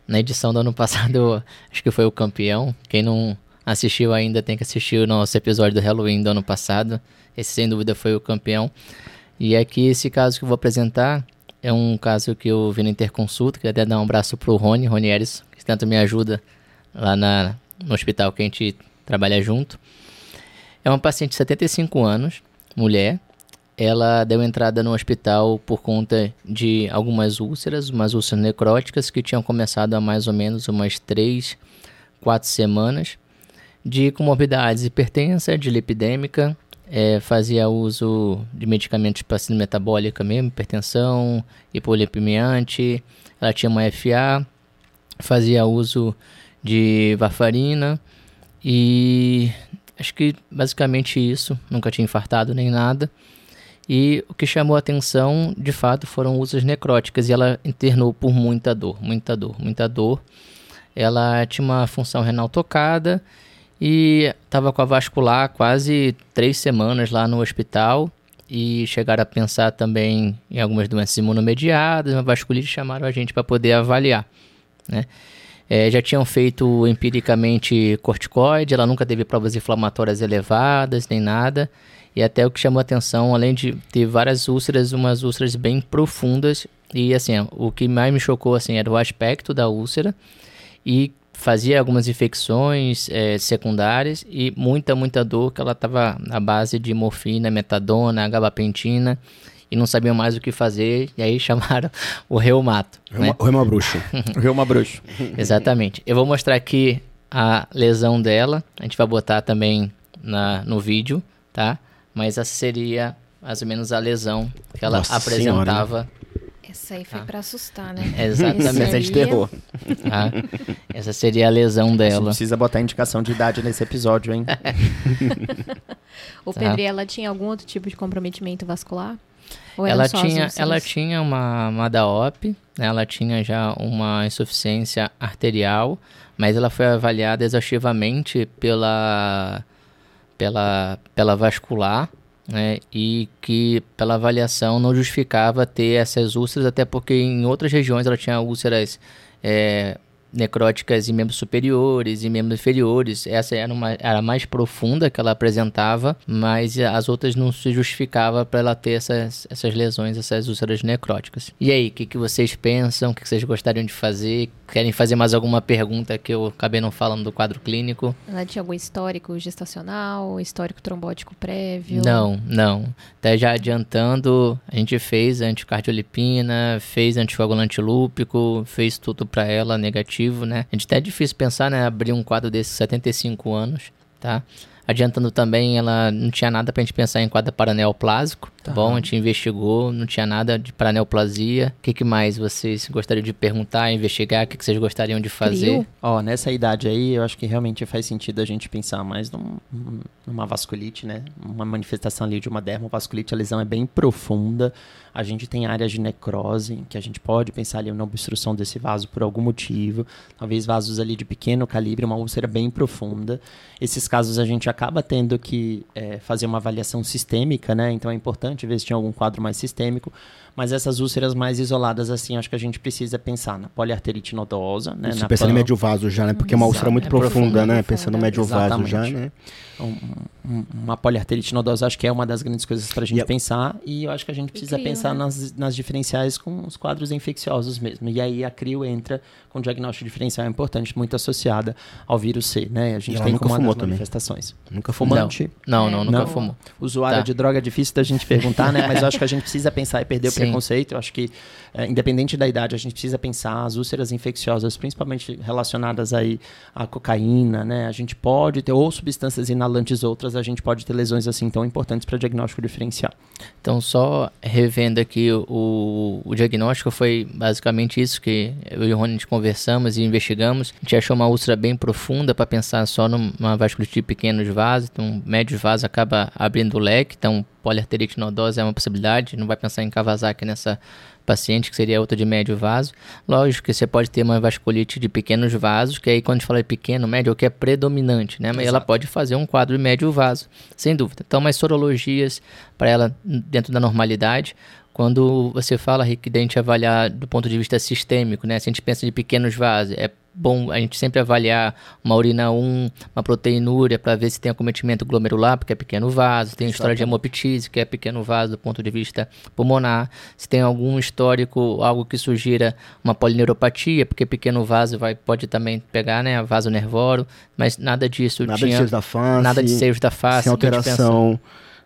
Na edição do ano [laughs] passado, acho que foi o campeão. Quem não assistiu ainda tem que assistir o nosso episódio do Halloween do ano passado. Esse sem dúvida foi o campeão. E aqui esse caso que eu vou apresentar é um caso que eu vi na Interconsulta, queria até dar um abraço pro Rony, Rony Eres, que tanto me ajuda lá na, no hospital que a gente trabalha junto. É uma paciente de 75 anos, mulher. Ela deu entrada no hospital por conta de algumas úlceras, umas úlceras necróticas que tinham começado há mais ou menos umas 3, 4 semanas, de comorbidades hipertensa, de lipidêmica, eh, fazia uso de medicamentos para síndrome metabólica mesmo, hipertensão, hipolipemiante, ela tinha uma FA, fazia uso de varfarina e acho que basicamente isso, nunca tinha infartado nem nada. E o que chamou a atenção, de fato, foram úlceras necróticas e ela internou por muita dor, muita dor, muita dor. Ela tinha uma função renal tocada e estava com a vascular quase três semanas lá no hospital e chegaram a pensar também em algumas doenças imunomediadas, uma vasculite, chamaram a gente para poder avaliar, né? É, já tinham feito empiricamente corticoide, ela nunca teve provas inflamatórias elevadas, nem nada. E até o que chamou atenção, além de ter várias úlceras, umas úlceras bem profundas. E assim, o que mais me chocou assim, era o aspecto da úlcera. E fazia algumas infecções é, secundárias e muita, muita dor, que ela estava na base de morfina, metadona, gabapentina. E não sabiam mais o que fazer, e aí [laughs] chamaram o reumato. né? O Remo Bruxo. [laughs] Reuma bruxo. [laughs] Exatamente. Eu vou mostrar aqui a lesão dela. A gente vai botar também na, no vídeo, tá? Mas essa seria mais ou menos a lesão que ela Nossa apresentava. Essa aí foi Ah. pra assustar, né? Exatamente. Esse Mensagem de terror. tá? Essa seria a lesão dela. precisa botar indicação de idade nesse episódio, hein? O Tá. Pedro, ela tinha algum outro tipo de comprometimento vascular? Ou Ela tinha, ela tinha uma, uma DAOP, né? ela tinha já uma insuficiência arterial, mas ela foi avaliada exaustivamente pela, pela, pela vascular, né? E que pela avaliação não justificava ter essas úlceras, até porque em outras regiões ela tinha úlceras é, necróticas em membros superiores e membros inferiores. Essa era, uma, era a mais profunda que ela apresentava, mas as outras não se justificava para ela ter essas, essas lesões, essas úlceras necróticas. E aí, o que, que vocês pensam? O que, que vocês gostariam de fazer? Querem fazer mais alguma pergunta que eu acabei não falando do quadro clínico? Ela tinha algum histórico gestacional, histórico trombótico prévio? Não, não. Até já adiantando, a gente fez anticardiolipina, fez anticoagulante lúpico, fez tudo para ela negativo, né? A gente até é difícil pensar, né, abrir um quadro desses 75 anos, tá? Adiantando também, ela não tinha nada pra gente pensar em quadro paraneoplásico, tá bom? A gente investigou, não tinha nada de paraneoplasia. O que, que mais vocês gostariam de perguntar, investigar? O que, que vocês gostariam de fazer? Ó, nessa idade aí, eu acho que realmente faz sentido a gente pensar mais num, numa vasculite, né? Uma manifestação ali de uma dermovasculite, a lesão é bem profunda. A gente tem áreas de necrose, que a gente pode pensar ali na obstrução desse vaso por algum motivo. Talvez vasos ali de pequeno calibre, uma úlcera bem profunda. Esses casos a gente acaba tendo que é, fazer uma avaliação sistêmica, né? Então é importante ver se tinha algum quadro mais sistêmico. Mas essas úlceras mais isoladas, assim, acho que a gente precisa pensar na poliarterite nodosa, né? Isso, na pensando em médio vaso já, né? Porque é uma úlcera muito é profunda, profunda, né? profunda. Pensando no médio vaso já, Exatamente. né? Um- um- uma poliarterite nodosa acho que é uma das grandes coisas para a gente E pensar e eu acho que a gente precisa crio, pensar né? nas, nas diferenciais com os quadros infecciosos mesmo. E aí a CRIO entra com diagnóstico diferencial importante, muito associada ao vírus C, né? A gente tem nunca como uma fumou das também. manifestações. Nunca fumou. Fumante, Não, É, não, nunca não. fumou. usuária Tá. de droga é difícil da gente perguntar, né? Mas eu acho que a gente precisa pensar e perder Sim. o preconceito. Eu acho que, é, independente da idade, a gente precisa pensar as úlceras infecciosas, principalmente relacionadas aí à cocaína, né? A gente pode ter, ou substâncias inalantes outras, a gente pode ter lesões assim tão importantes para diagnóstico diferencial. Então, só revendo aqui, o, o diagnóstico foi basicamente isso que eu e o Rony conversamos e investigamos. A gente achou uma úlcera bem profunda para pensar só numa vasculite de pequenos vasos, então médios vasos acaba abrindo o leque, então poliarterite nodosa é uma possibilidade, não vai pensar em Kawasaki nessa paciente, que seria outra de médio vaso. Lógico que você pode ter uma vasculite de pequenos vasos, que aí quando a gente fala de pequeno, médio, é o que é predominante, né? Mas ela pode fazer um quadro de médio vaso, sem dúvida. Então, mais sorologias para ela dentro da normalidade. Quando você fala, Rick, da gente avaliar do ponto de vista sistêmico, né? Se a gente pensa de pequenos vasos, é bom a gente sempre avaliar uma urina 1, uma proteinúria, para ver se tem acometimento glomerular, porque é pequeno vaso, tem história de hemoptise, que é pequeno vaso do ponto de vista pulmonar, se tem algum histórico, algo que sugira uma polineuropatia, porque pequeno vaso vai, pode também pegar, né, vaso nervoro, mas nada disso Nada tinha, de seios da face. nada de seios da face, Sem alteração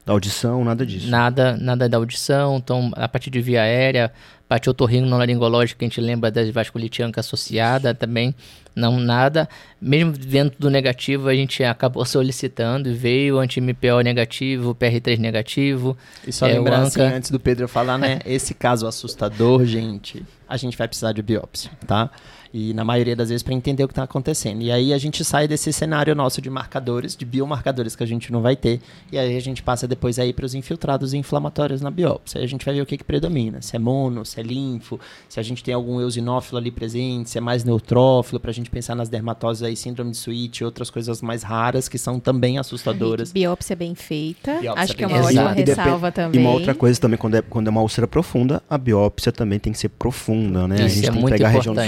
da audição, nada disso. Nada, nada da audição, então a partir de via aérea, parte otorrinolaringológica, que a gente lembra da vasculite anca associada também, não nada. Mesmo vendo tudo negativo, a gente acabou [laughs] solicitando e veio anti-MPO negativo, PR3 negativo. E só É, lembrar assim, ANCA- antes do Pedro falar, né? [laughs] Esse caso assustador, gente, a gente vai precisar de biópsia, tá? E na maioria das vezes para entender o que está acontecendo. E aí a gente sai desse cenário nosso de marcadores, de biomarcadores que a gente não vai ter. E aí a gente passa depois aí para os infiltrados inflamatórios na biópsia. Aí a gente vai ver o que, que predomina. Se é mono, se é linfo, se a gente tem algum eosinófilo ali presente, se é mais neutrófilo, para a gente pensar nas dermatoses aí, síndrome de Switch e outras coisas mais raras que são também assustadoras. Biópsia bem feita. Biópsia Acho que é bem uma feita. ótima E ressalva E também. uma outra coisa também, quando é, quando é uma úlcera profunda, a biópsia também tem que ser profunda, né? a Isso gente é tem que pegar a região do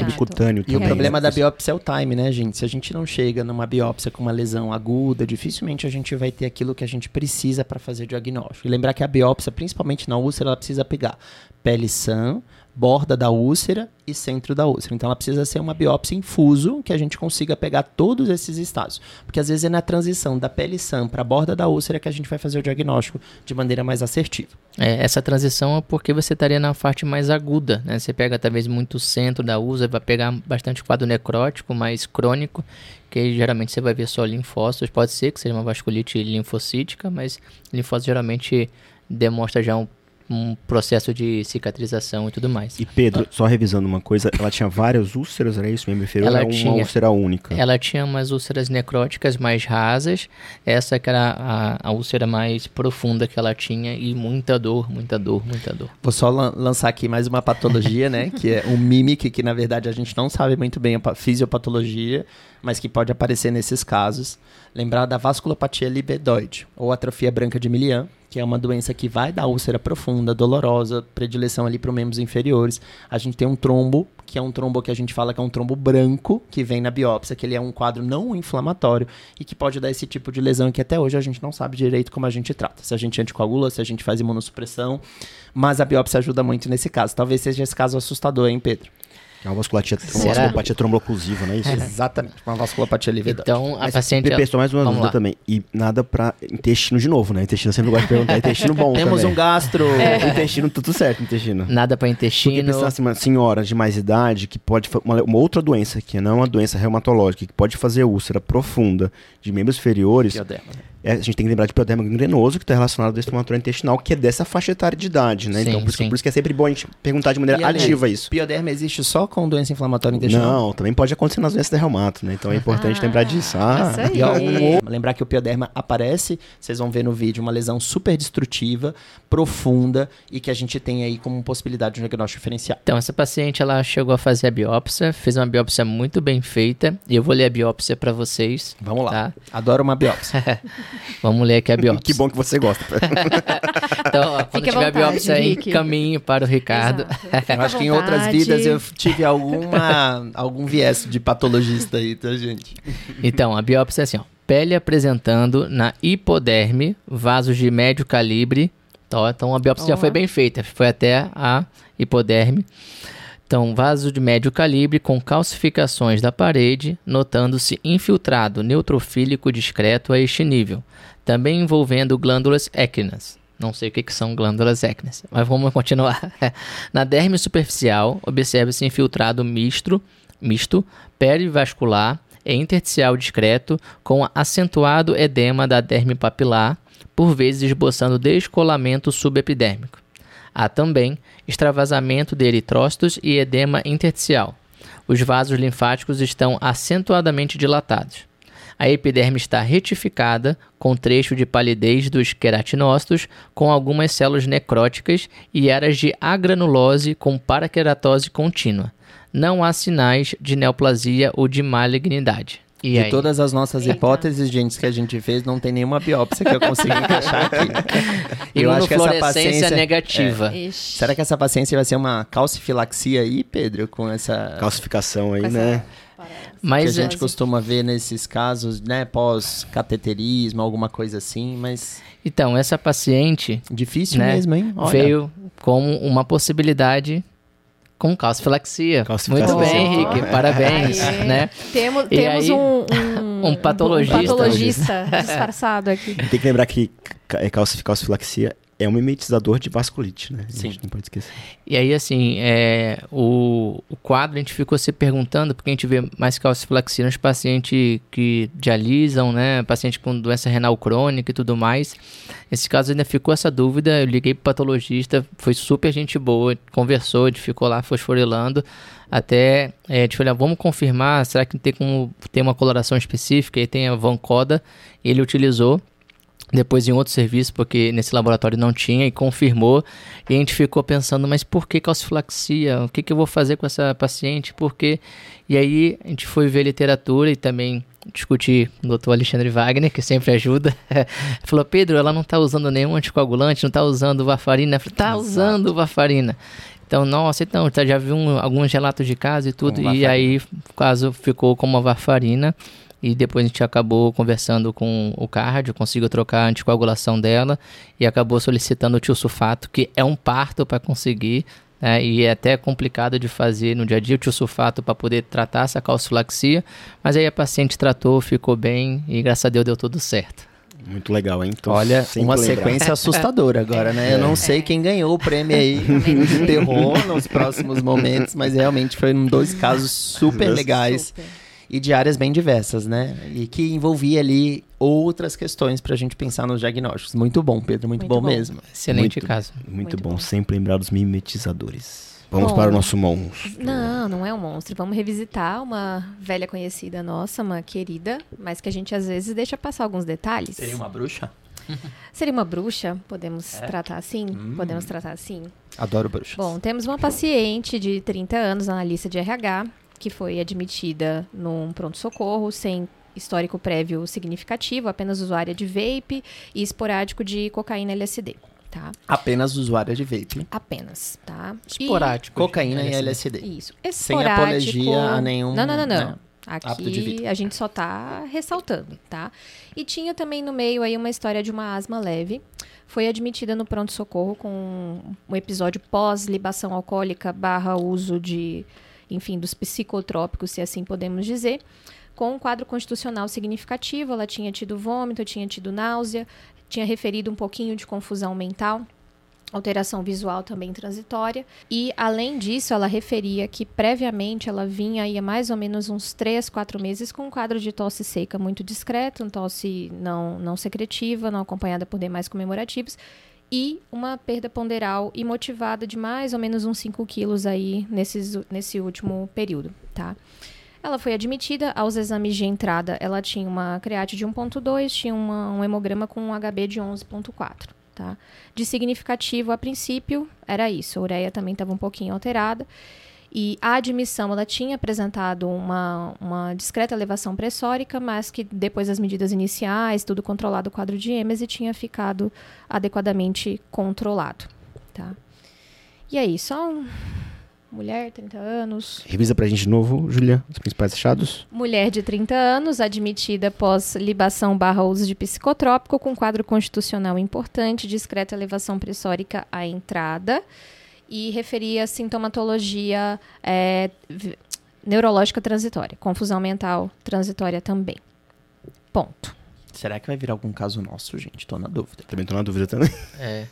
E também. o problema né? da biópsia é o time, né, gente? Se a gente não chega numa biópsia com uma lesão aguda, dificilmente a gente vai ter aquilo que a gente precisa para fazer diagnóstico. E lembrar que a biópsia, principalmente na úlcera, ela precisa pegar pele sã, borda da úlcera e centro da úlcera. Então ela precisa ser uma biópsia infuso, que a gente consiga pegar todos esses estados. Porque às vezes é na transição da pele sã para a borda da úlcera que a gente vai fazer o diagnóstico de maneira mais assertiva. É, essa transição é porque você estaria na parte mais aguda, né? Você pega talvez muito centro da usa, vai pegar bastante quadro necrótico, mais crônico, que geralmente você vai ver só linfócitos. Pode ser que seja uma vasculite linfocítica, mas linfócito geralmente demonstra já um, um processo de cicatrização e tudo mais. E Pedro, só revisando uma coisa, ela tinha várias úlceras, era isso? Inferior Ela era uma tinha. úlcera única. Ela tinha umas úlceras necróticas mais rasas, essa que era a, a úlcera mais profunda que ela tinha e muita dor, muita dor, muita dor. Vou só lan- lançar aqui mais uma patologia, né? Que é um mimic, que na verdade a gente não sabe muito bem a pa- fisiopatologia, mas que pode aparecer nesses casos. Lembrar da vasculopatia libedoide, ou atrofia branca de Milian, que é uma doença que vai dar úlcera profunda, dolorosa, predileção ali para os membros inferiores. A gente tem um trombo, que é um trombo que a gente fala que é um trombo branco, que vem na biópsia, que ele é um quadro não inflamatório e que pode dar esse tipo de lesão que até hoje a gente não sabe direito como a gente trata. Se a gente anticoagula, se a gente faz imunossupressão, mas a biópsia ajuda muito nesse caso. Talvez seja esse caso assustador, hein, Pedro? É uma vasculopatia, uma vasculopatia tromboclusiva, não é isso? Exatamente, uma vasculopatia lividante. Então, a Mas, paciente... ela- Pessoal, mais uma dúvida também. E nada pra intestino de novo, né? Intestino sempre gosto de perguntar. Intestino bom [laughs] Temos também. um gastro. O [laughs] intestino, tudo certo, intestino. Nada para Porque intestino. pensar assim, uma senhora de mais idade que pode uma, uma outra doença que não é uma doença reumatológica que pode fazer úlcera profunda de membros inferiores, Pioderma, né? É, a gente tem que lembrar de pioderma gangrenoso que está relacionado ao inflamatório intestinal, que é dessa faixa etária de idade, né? Sim, então por isso, por isso que é sempre bom a gente perguntar de maneira aliás, ativa isso. Pioderma existe só com doença inflamatória intestinal? Não, também pode acontecer nas doenças da reumato, né? Então é importante Ah, lembrar disso. Ah, isso aí. E outro- lembrar que o pioderma aparece, vocês vão ver no vídeo, uma lesão super destrutiva, profunda e que a gente tem aí como possibilidade de um diagnóstico diferencial. Então, essa paciente, ela chegou a fazer a biópsia, fez uma biópsia muito bem feita, e eu vou ler a biópsia para vocês, Vamos lá. tá? Adoro uma biópsia. [laughs] Vamos ler aqui a [laughs] biópsia. que bom que você gosta. [laughs] Então, ó, quando Fique tiver a vontade, biópsia aí, caminho para o Ricardo. [laughs] Eu acho que em outras vidas eu tive alguma, algum viés de patologista aí, tá, gente? Então, a biópsia é assim, ó. Pele apresentando na hipoderme, vasos de médio calibre. Então, então a biópsia já foi bem feita, foi até a hipoderme. Então, vaso de médio calibre com calcificações da parede, notando-se infiltrado neutrofílico discreto a este nível, também envolvendo glândulas équinas. Não sei o que, são glândulas équinas, [laughs] mas vamos continuar. Na derme superficial, observa-se infiltrado misto, misto perivascular e intersticial discreto com acentuado edema da derme papilar, por vezes esboçando descolamento subepidérmico. Há também extravasamento de eritrócitos e edema intersticial. Os vasos linfáticos estão acentuadamente dilatados. A epiderme está retificada, com trecho de palidez dos queratinócitos, com algumas células necróticas e áreas de agranulose com paraqueratose contínua. Não há sinais de neoplasia ou de malignidade. E De aí? todas as nossas Eita. hipóteses, gente, que a gente fez, não tem nenhuma biópsia que eu consiga encaixar aqui. [laughs] Eu acho que essa paciência... negativa. Ixi. Será que essa paciência vai ser uma calcifilaxia aí, Pedro, com essa... Calcificação aí, né? que Mas a gente é- costuma ver nesses casos, né, pós-cateterismo, alguma coisa assim, mas então, essa paciente difícil Né? mesmo, hein? Olha. veio como uma possibilidade com calcifilaxia. Calcificação. Muito bem, Henrique. Ó. Parabéns, Aê. né? Temos, E temos aí, um, um, [laughs] um patologista. um patologista disfarçado aqui. Tem que lembrar que é, calcif- calcifilaxia é um mimetizador de vasculite, né? A Sim. gente não pode esquecer. E aí, assim, é, o, o quadro a gente ficou se perguntando, porque a gente vê mais calcifilaxia nos pacientes que dialisam, né? Paciente com doença renal crônica e tudo mais. Nesse caso ainda ficou essa dúvida, eu liguei pro patologista, foi super gente boa, conversou, a gente ficou lá fosforilando, até é, a gente falou, ah, vamos confirmar, será que tem como ter uma coloração específica? E tem a Vancoda, ele utilizou, depois em outro serviço, porque nesse laboratório não tinha, e confirmou. E a gente ficou pensando, mas por que calcifilaxia? O que, que eu vou fazer com essa paciente? Por quê? E aí a gente foi ver literatura e também discutir com o Dr. Alexandre Wagner, que sempre ajuda. [laughs] Falou, Pedro, ela não está usando nenhum anticoagulante, não está usando varfarina. Eu falei, tá usando varfarina. Então, nossa, então, tá, já viu um- alguns relatos de caso e tudo. E aí, o caso ficou como uma varfarina. E depois a gente acabou conversando com o cardio, conseguiu trocar a anticoagulação dela e acabou solicitando o tiosulfato, que é um parto para conseguir, né, e é até complicado de fazer no dia a dia o tiosulfato para poder tratar essa calcifilaxia, mas aí a paciente tratou, ficou bem e graças a Deus deu tudo certo. Muito legal, hein? Então, Olha, uma lembrar. sequência [laughs] assustadora agora, né? Eu não sei quem ganhou o prêmio aí [laughs] de terror nos próximos momentos, mas realmente foi um dois casos super legais Super. E de áreas bem diversas, né? E que envolvia ali outras questões pra gente pensar nos diagnósticos. Muito bom, Pedro, muito, Muito bom, bom. mesmo. Excelente Muito- caso. Muito, Muito bom, bom. sempre lembrar dos mimetizadores. Vamos Bom. para o nosso monstro. Não, não é um monstro. Vamos revisitar uma velha conhecida nossa, uma querida, mas que a gente às vezes deixa passar alguns detalhes. Seria uma bruxa? [laughs] Seria uma bruxa? Podemos É? tratar assim? Hum. Podemos tratar assim? Adoro bruxas. Bom, temos uma paciente de 30 anos, analista de RH, que foi admitida num pronto-socorro sem histórico prévio significativo, apenas usuária de vape e esporádico de cocaína LSD. Tá? Apenas usuária de vape. Apenas, tá? E- Esporádico. Cocaína e LSD. Isso. Sem Esporádico... apologia a nenhum, Não, não, não, não. né, Aqui a gente só tá ressaltando, tá? E tinha também no meio aí uma história de uma asma leve. Foi admitida no pronto-socorro com um episódio pós-libação alcoólica barra uso de, enfim, dos psicotrópicos, se assim podemos dizer. Com um quadro constitucional significativo, ela tinha tido vômito, tinha tido náusea, tinha referido um pouquinho de confusão mental alteração visual também transitória. E, além disso, ela referia que previamente ela vinha aí há mais ou menos uns 3, 4 meses com um quadro de tosse seca muito discreto, um tosse não, não secretiva, não acompanhada por demais comemorativos. E uma perda ponderal imotivada de mais ou menos uns 5 quilos aí nesses, nesse último período, tá? Ela foi admitida aos exames de entrada. Ela tinha uma create de 1.2, tinha uma- um hemograma com um HB de 11.4, tá? De significativo, a princípio, era isso. A ureia também estava um pouquinho alterada. E a admissão, ela tinha apresentado uma, uma discreta elevação pressórica, mas que depois das medidas iniciais, tudo controlado, o quadro de êmese tinha ficado adequadamente controlado, tá? E aí, só um... Mulher, 30 anos, Revisa pra gente de novo, Julia, os principais achados. Mulher de 30 anos, admitida após libação barra uso de psicotrópico, com quadro constitucional importante, discreta elevação pressórica à entrada e referia sintomatologia é, neurológica transitória, confusão mental transitória também. Ponto. Será que vai virar algum caso nosso, gente? Tô na dúvida. Também tô na dúvida também. É.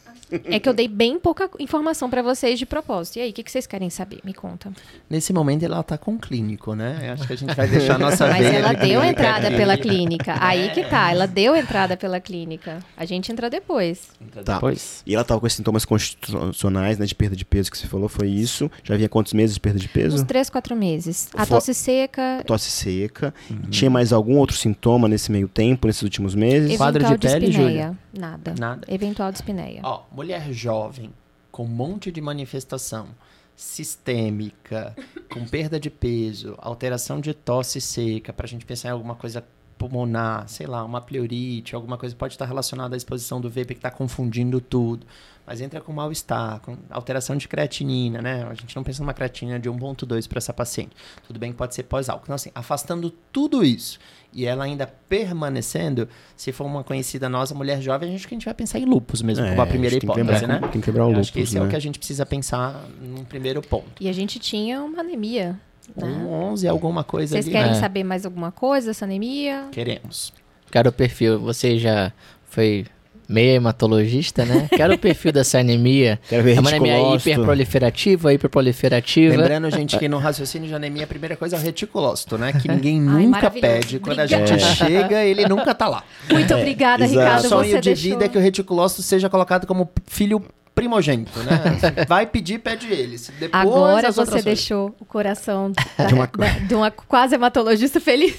É que eu dei bem pouca informação pra vocês de propósito. E aí, o que, que vocês querem saber? Me conta. Nesse momento ela tá com clínico, né? Eu acho que a gente vai [laughs] deixar a nossa Mas ela de deu clínica entrada pela clínica. Aí que tá, ela deu entrada pela clínica. A gente entra depois. Tá. Depois. E ela tava com esses sintomas constitucionais, né, de perda de peso que você falou, foi isso? Já vinha quantos meses de perda de Uns peso? três, quatro meses. A Fo- tosse seca, Tosse seca. Tinha mais algum outro sintoma nesse meio tempo, nesses últimos meses? Quadro eventual de pele. Nada. Nada. Eventual dispneia. Ó, mulher jovem, com um monte de manifestação sistêmica, com perda de peso, alteração de tosse seca, pra gente pensar em alguma coisa pulmonar, sei lá, uma pleurite, alguma coisa que pode estar relacionada à exposição do vape que está confundindo tudo. Mas entra com mal-estar, com alteração de creatinina, né? A gente não pensa numa creatinina de 1.2 para essa paciente. Tudo bem que pode ser pós-álcool. Então, assim, afastando tudo isso e ela ainda permanecendo, se for uma conhecida nossa, mulher jovem, a gente que a gente vai pensar em lupus mesmo, É, como a primeira acho que tem que hipótese, lembrar né? que- tem que quebrar o lupus, Acho que esse é né? o que a gente precisa pensar num primeiro ponto. E a gente tinha uma anemia. Né? Um 11, alguma coisa Vocês ali. querem É. saber mais alguma coisa dessa anemia? Queremos. Quero o perfil. Você já foi meio hematologista, né? [laughs] Quero o perfil dessa anemia. Quero ver É uma anemia hiperproliferativa, hiperproliferativa. Lembrando, gente, que no raciocínio de anemia, a primeira coisa é o reticulócito, né? Que ninguém Ai, nunca pede. Quando a Obrigada. gente chega, ele nunca tá lá. Muito obrigada. O Ricardo. sonho Você de deixou... vida é que o reticulócito seja colocado como filho primogênito, né? [laughs] Vai pedir, pede ele. Se Depois Agora as você outras deixou o coração [laughs] da- De uma- [laughs] da- de uma quase hematologista feliz.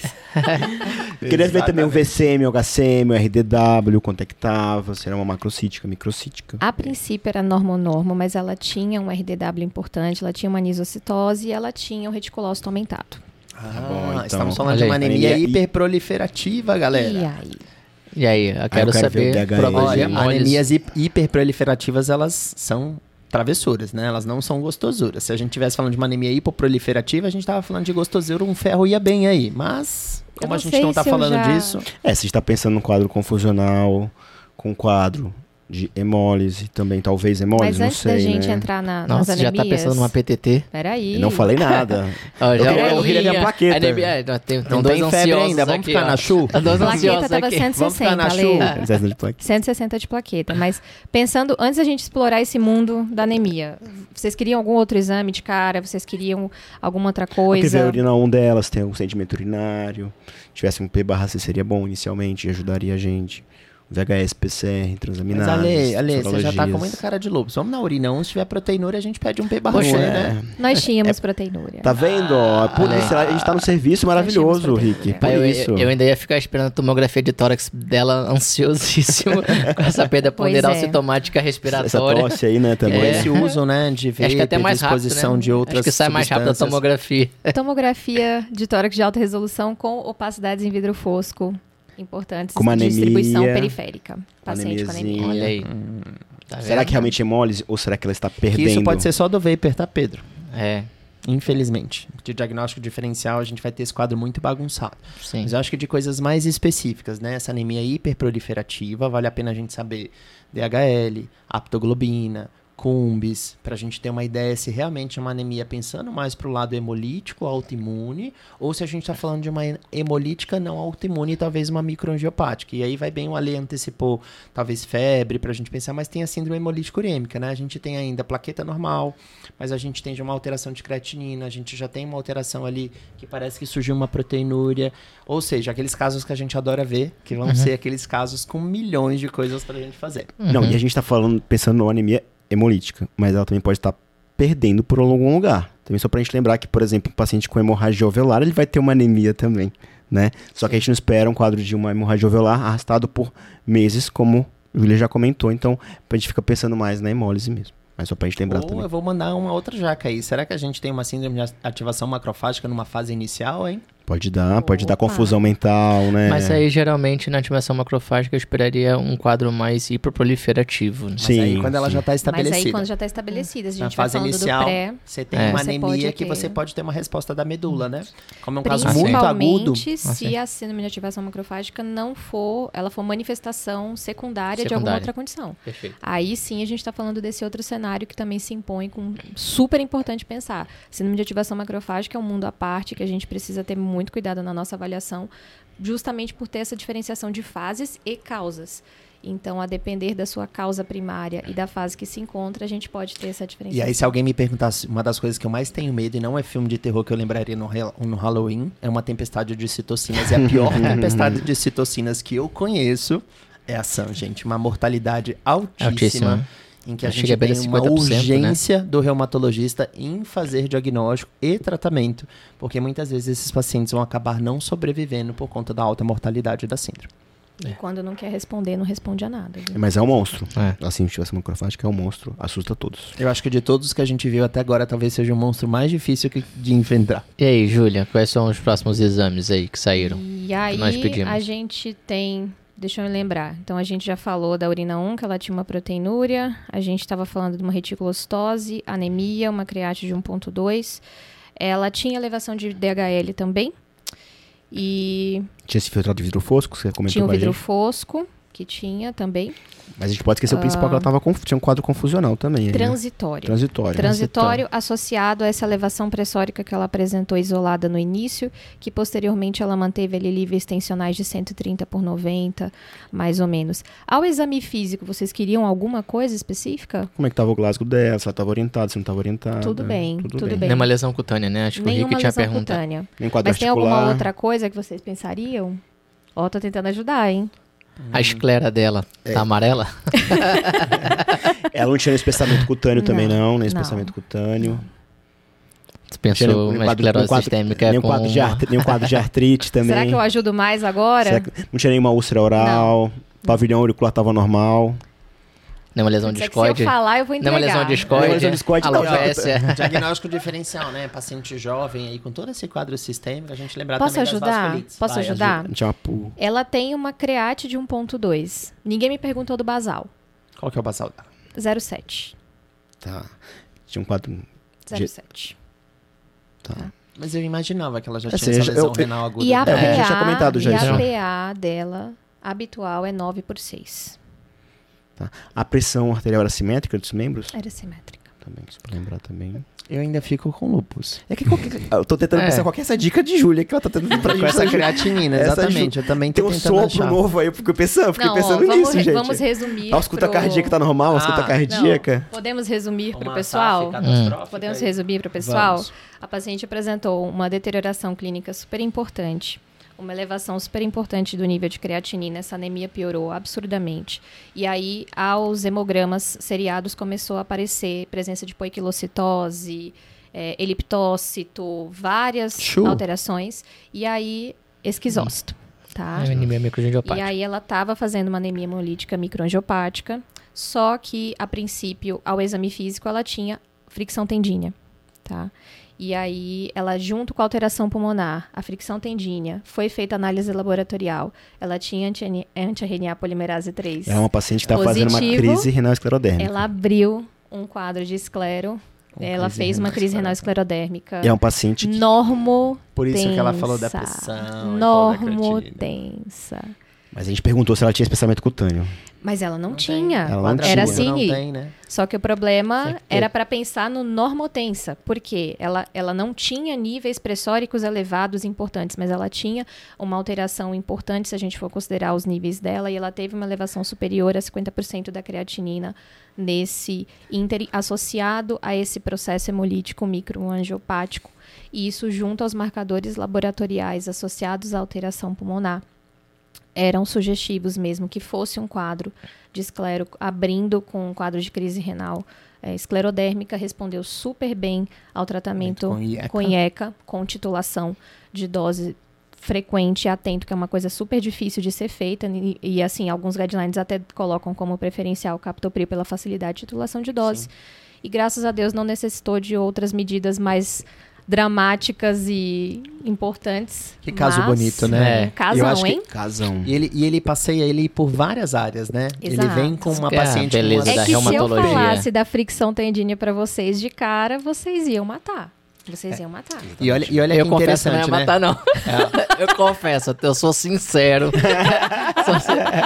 Queria ver também o VCM, o HCM, o RDW, quanto é que tava, se era uma macrocítica, microcítica. A princípio era normonormo, mas ela tinha um RDW importante, ela tinha uma anisocitose e ela tinha o reticulócito aumentado. Ah, bom, então. estamos falando de uma anemia Anemia hi- hiperproliferativa, galera. E aí? E aí, eu quero, quero ver o saber Olha, anemias hi- hiperproliferativas, elas são travessuras, né? Elas não são gostosuras. Se a gente estivesse falando de uma anemia hipoproliferativa, a gente tava falando de gostosura, um ferro ia bem aí. Mas, como a gente não tá eu falando já- disso, É, se está pensando num quadro confusional, com quadro de hemólise, também talvez hemólise, Mas não antes sei, da gente né? entrar na, nas Nossa, já anemias... tá pensando numa PTT. Peraí. Eu não falei nada. [laughs] Ó, Eu já eu anemia, queria ver a plaqueta. Anemia, não, tem, tem não dois tem febre ainda, vamos aqui, ficar ó. na chu? Tem dois Plaqueta ansiosos tava aqui. 160, Vamos ficar na Ale. chuva. Excesso de plaqueta. 160 de plaqueta. Mas pensando, antes da gente explorar esse mundo da anemia, vocês queriam algum outro exame de cara? Vocês queriam alguma outra Eu queria ver a coisa? urina 1 delas, tem algum sentimento urinário. Tivesse um P barra C seria bom inicialmente, ajudaria a gente. VHS, PCR, Mas transaminases, Ale, Ale, você já tá com muita cara de lupus. Vamos na urina 1, se tiver proteinúria, a gente pede um P barra Poxa, né? Nós tínhamos proteinúria. Tá vendo? ó? Por Ale. isso, a gente tá no serviço maravilhoso, Rick. Por Pai, eu, isso. eu ainda ia ficar esperando a tomografia de tórax dela [laughs] ansiosíssimo com essa perda ponderal é. sintomática Essa respiratória. tosse aí, né, também. É. esse uso, né, de vape, Acho que até mais de rápido, exposição né? de outras Acho que sai mais rápido a tomografia. Tomografia de tórax de alta resolução com opacidades em vidro fosco. Importantes Com de distribuição anemia, periférica. Paciente com anemia. Olha aí. Tá Será que realmente é hemólise ou será que ela está Que perdendo? isso pode ser só do vapor, tá, Pedro? É, Infelizmente. De diagnóstico diferencial, a gente vai ter esse quadro muito bagunçado. sim. Mas eu acho que de coisas mais específicas, né? Essa anemia hiperproliferativa, vale a pena a gente saber DHL, aptoglobina, cumbis, pra gente ter uma ideia se realmente é uma anemia pensando mais pro lado hemolítico, autoimune, ou se a gente tá falando de uma hemolítica não autoimune, talvez uma microangiopática. E aí vai bem o Ale antecipou, talvez febre, pra gente pensar, mas tem a síndrome hemolítico urêmica, né? A gente tem ainda plaqueta normal, mas a gente tem já uma alteração de creatinina, a gente já tem uma alteração ali que parece que surgiu uma proteinúria, ou seja, aqueles casos que a gente adora ver, que vão ser aqueles casos com milhões de coisas pra gente fazer. Não, Uhum. e a gente tá falando, pensando numa anemia hemolítica, mas ela também pode estar perdendo por algum lugar. Também só pra gente lembrar que, por exemplo, um paciente com hemorragia alveolar, ele vai ter uma anemia também, né? Só que a gente não espera um quadro de uma hemorragia alveolar arrastado por meses, como a Júlia já comentou, então a gente fica pensando mais na hemólise mesmo. Mas só pra gente lembrar Ou também. eu vou mandar uma outra jaca aí. Será que a gente tem uma síndrome de ativação macrofágica numa fase inicial, hein? Pode dar, pode dar confusão mental, né? Mas aí, geralmente, na ativação macrofágica, eu esperaria um quadro mais hiperproliferativo. Né? Mas Sim, aí quando ela sim. já está Mas estabelecida. aí quando já está estabelecida, se a Na gente vai fase falando inicial, do pré, você tem É. uma Você anemia que ter. você pode ter uma resposta da medula, né? Como é um caso muito principalmente agudo. Ah, se a síndrome de ativação macrofágica não for, ela for manifestação secundária, de alguma Secundária. outra condição. Perfeito. Aí sim a gente está falando desse outro cenário que também se impõe com super importante pensar. Síndrome de ativação macrofágica é um mundo à parte que a gente precisa ter muito cuidado na nossa avaliação, justamente por ter essa diferenciação de fases e causas. Então, a depender da sua causa primária e da fase que se encontra, a gente pode ter essa E diferenciação. aí, se alguém me perguntasse, uma das coisas que eu mais tenho medo, e não é filme de terror que eu lembraria no, no Halloween, é uma tempestade de citocinas. E a pior [laughs] tempestade de citocinas que eu conheço é a SAM, gente. Uma mortalidade altíssima. Altíssima. Em que a Acho gente que é tem uma 50%, né? urgência do reumatologista em fazer diagnóstico e tratamento, porque muitas vezes esses pacientes vão acabar não sobrevivendo por conta da alta mortalidade da síndrome. E quando não quer responder, não responde a nada. viu? Mas é um monstro. É. Assim, ativação macrofágica é um monstro, assusta todos. Eu acho que de todos que a gente viu até agora, talvez seja o monstro mais difícil que- de enfrentar. E aí, Júlia, quais são os próximos exames aí que saíram? E aí nós pedimos. a gente tem, deixa eu me lembrar. Então a gente já falou da urina 1, que ela tinha uma proteinúria, a gente estava falando de uma reticulocitose, anemia, uma create de 1.2. Ela tinha elevação de DHL também. E Tinha esse filtrado de vidro fosco, você comentou tinha um a vidro fosco, que tinha também. Mas a gente pode esquecer o principal, que ela tava conf... tinha um quadro confusional também. aí, né? Transitório. Transitório. Transitório associado a essa elevação pressórica que ela apresentou isolada no início, que posteriormente ela manteve ali níveis tensionais de 130 por 90, mais ou menos. Ao exame físico, vocês queriam alguma coisa específica? Como é que tava o Glasgow dela? Se ela tava orientada, se não tava orientada. Tudo bem, tudo bem. Nenhuma lesão cutânea, né? Acho que o Nenhuma Rick tinha lesão perguntado. cutânea. Nem quadro Mas tem articular. alguma outra coisa que vocês pensariam? Ó, tô tentando ajudar, hein? A esclera dela É. tá amarela? [laughs] Ela não tinha espessamento cutâneo também, Não, não. Nem não. espessamento cutâneo. Tinha pensou uma quadro- esclerose nem quadro- sistêmica nem, um com quadro de artri- nem um quadro de [laughs] artrite também. Será que eu ajudo mais agora? Que não tinha nenhuma úlcera oral? Pavilhão auricular tava normal. Nenhuma lesão Pode ser que discoide? Se eu falar, eu vou entregar. Lesão discoide? Nenhuma lesão discoide, não. Alopécia? [laughs] Diagnóstico diferencial, né? Paciente jovem aí, com todo esse quadro sistêmico, a gente lembrar Posso também ajudar? Posso Vai, ajudar? ajuda. Não uma. Ela tem uma create de 1.2. Ninguém me perguntou do basal. Qual que é o basal dela? 0,7. Tá. Tinha um quadro... 0,7. Tá. Mas eu imaginava que ela já Ou tinha seja, essa lesão eu- renal aguda. E a, É, PA, a gente já tinha comentado já e isso. a PA dela habitual é 9 por 6. A pressão arterial era simétrica dos membros? Era simétrica. Também, só pra lembrar também. Eu ainda fico com lupus. É que qualquer... [laughs] Eu tô tentando É. pensar qual que é essa dica de Júlia que ela tá tentando pra Com essa creatinina, Essa exatamente. Eu também tô Tem um sopro achar. novo aí, eu fiquei pensando, eu fiquei Não, pensando ó, vamos, nisso, re- gente. vamos resumir. A ausculta pro- cardíaca tá normal, a ausculta Não, cardíaca. Podemos resumir para o Uma pessoal? Catastrófica Podemos aí. resumir para o pessoal? Vamos. A paciente apresentou uma deterioração clínica super importante. Uma elevação super importante do nível de creatinina. Essa anemia piorou absurdamente. E aí, aos hemogramas seriados, começou a aparecer presença de poiquilocitose, é, eliptócito, várias alterações. E aí, esquizócito. Tá? É anemia microangiopática. E aí ela estava fazendo uma anemia hemolítica microangiopática, só que a princípio, ao exame físico, ela tinha fricção tendínea, tá? E aí ela junto com a alteração pulmonar, a fricção tendínea, foi feita análise laboratorial. Ela tinha anti- anti-RNA polimerase 3. É uma paciente que está fazendo uma crise renal esclerodérmica. Ela abriu um quadro de esclero. Ela fez uma crise renal esclerodérmica. É um paciente que Normo Por isso que ela falou da tensa. pressão. e creatinina. Normotensa. Mas a gente perguntou se ela tinha espessamento cutâneo. Mas ela não, Não tem. tinha. Ela não Era tinha. não assim. tem, né? Só que o problema era para pensar no normotensa, porque ela, ela não tinha níveis pressóricos elevados importantes, mas ela tinha uma alteração importante se a gente for considerar os níveis dela, e ela teve uma elevação superior a 50% da creatinina nesse ínter associado a esse processo hemolítico microangiopático, e isso junto aos marcadores laboratoriais associados à alteração pulmonar eram sugestivos mesmo que fosse um quadro de esclero abrindo com um quadro de crise renal é, esclerodérmica respondeu super bem ao tratamento Com IECA. com IECA, com titulação de dose frequente e atento, que é uma coisa super difícil de ser feita e, e, assim, alguns guidelines até colocam como preferencial o captopril pela facilidade de titulação de dose. E graças a Deus não necessitou de outras medidas mais dramáticas e importantes. Que caso mas- bonito, né? É, Eu Casão, acho que- hein? Casão. E ele, e ele passeia ele por várias áreas, né? Ele Exato. vem com uma é paciente beleza com É da que se eu reumatologia. falasse da fricção tendínea pra vocês de cara, vocês iam matar. Vocês iam matar. E olha, e olha eu que confesso não ia interessante, né? matar, não. eu confesso, eu [laughs] sou sincero.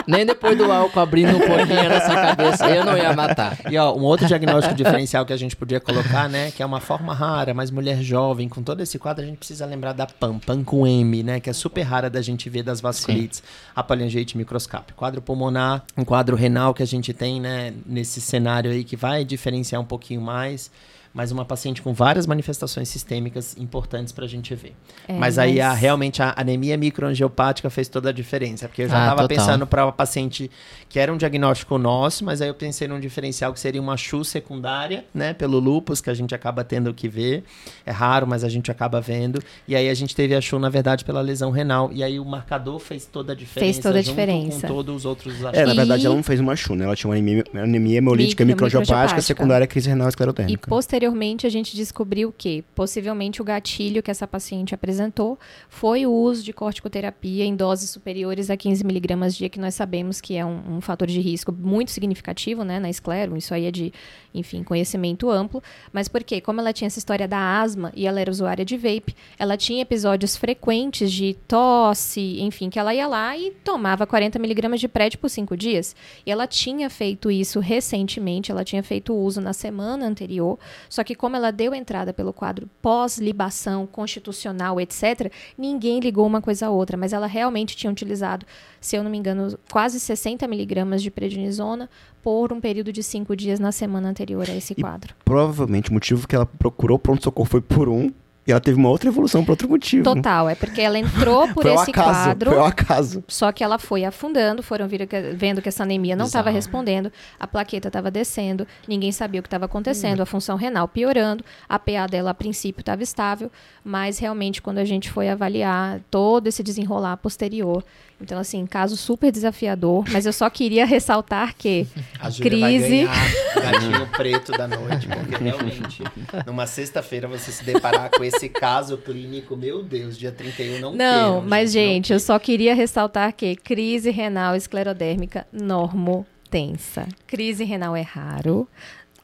Nem depois do álcool abrindo um pouquinho nessa cabeça, eu não ia matar. E ó, um outro diagnóstico diferencial que a gente podia colocar, né? Que é uma forma rara, mas mulher jovem, com todo esse quadro, a gente precisa lembrar da PAM, PAM com M, né? Que é super rara da gente ver das vasculites, a palhangite microscópio. Quadro pulmonar, um quadro renal que a gente tem, né? Nesse cenário aí que vai diferenciar um pouquinho mais. Mas uma paciente com várias manifestações sistêmicas importantes pra gente ver. É, mas aí a, mas- realmente a anemia microangiopática fez toda a diferença. Porque eu já Ah, tava total. pensando para uma paciente que era um diagnóstico nosso, mas aí eu pensei num diferencial que seria uma CHU secundária, né? Pelo lupus, que a gente acaba tendo que ver. É raro, mas a gente acaba vendo. E aí a gente teve a CHU, na verdade, pela lesão renal. E aí o marcador fez toda a diferença. Fez toda a junto diferença. Com todos os outros É, na verdade, E- ela não fez uma CHU, né? Ela tinha uma anemia, anemia hemolítica Micro- microangiopática microangiopática. secundária à crise renal E esclerotérmica. Posteriormente a gente descobriu que possivelmente o gatilho que essa paciente apresentou foi o uso de corticoterapia em doses superiores a 15 miligramas dia, que nós sabemos que é um, um fator de risco muito significativo, né, na esclero. Isso aí é de, enfim, conhecimento amplo. Mas por quê? Como ela tinha essa história da asma e ela era usuária de vape, ela tinha episódios frequentes de tosse, enfim, que ela ia lá e tomava 40 miligramas de prédio por cinco dias. E ela tinha feito isso recentemente, ela tinha feito uso na semana anterior, só que como ela deu entrada pelo quadro pós-libação constitucional, etc., ninguém ligou uma coisa a outra, mas ela realmente tinha utilizado, se eu não me engano, quase 60 miligramas de prednisona por um período de cinco dias na semana anterior a esse E- quadro. Provavelmente o motivo que ela procurou pronto-socorro foi por um, e ela teve uma outra evolução por outro motivo. Total, é porque ela entrou [laughs] por esse acaso, quadro. Foi um acaso. Só que ela foi afundando, foram vir- vendo que essa anemia não estava respondendo, a plaqueta estava descendo, ninguém sabia o que estava acontecendo, a função renal piorando, a PA dela a princípio estava estável, mas realmente quando a gente foi avaliar todo esse desenrolar posterior, então assim, caso super desafiador, mas eu só queria ressaltar que [laughs] A Júlia Crise. [laughs] gatinho preto da noite, porque realmente, numa sexta-feira, você se deparar com esse caso clínico, meu Deus, dia 31 não Não, mas não gente, eu só queria ressaltar que crise renal esclerodérmica normotensa. Crise renal é raro.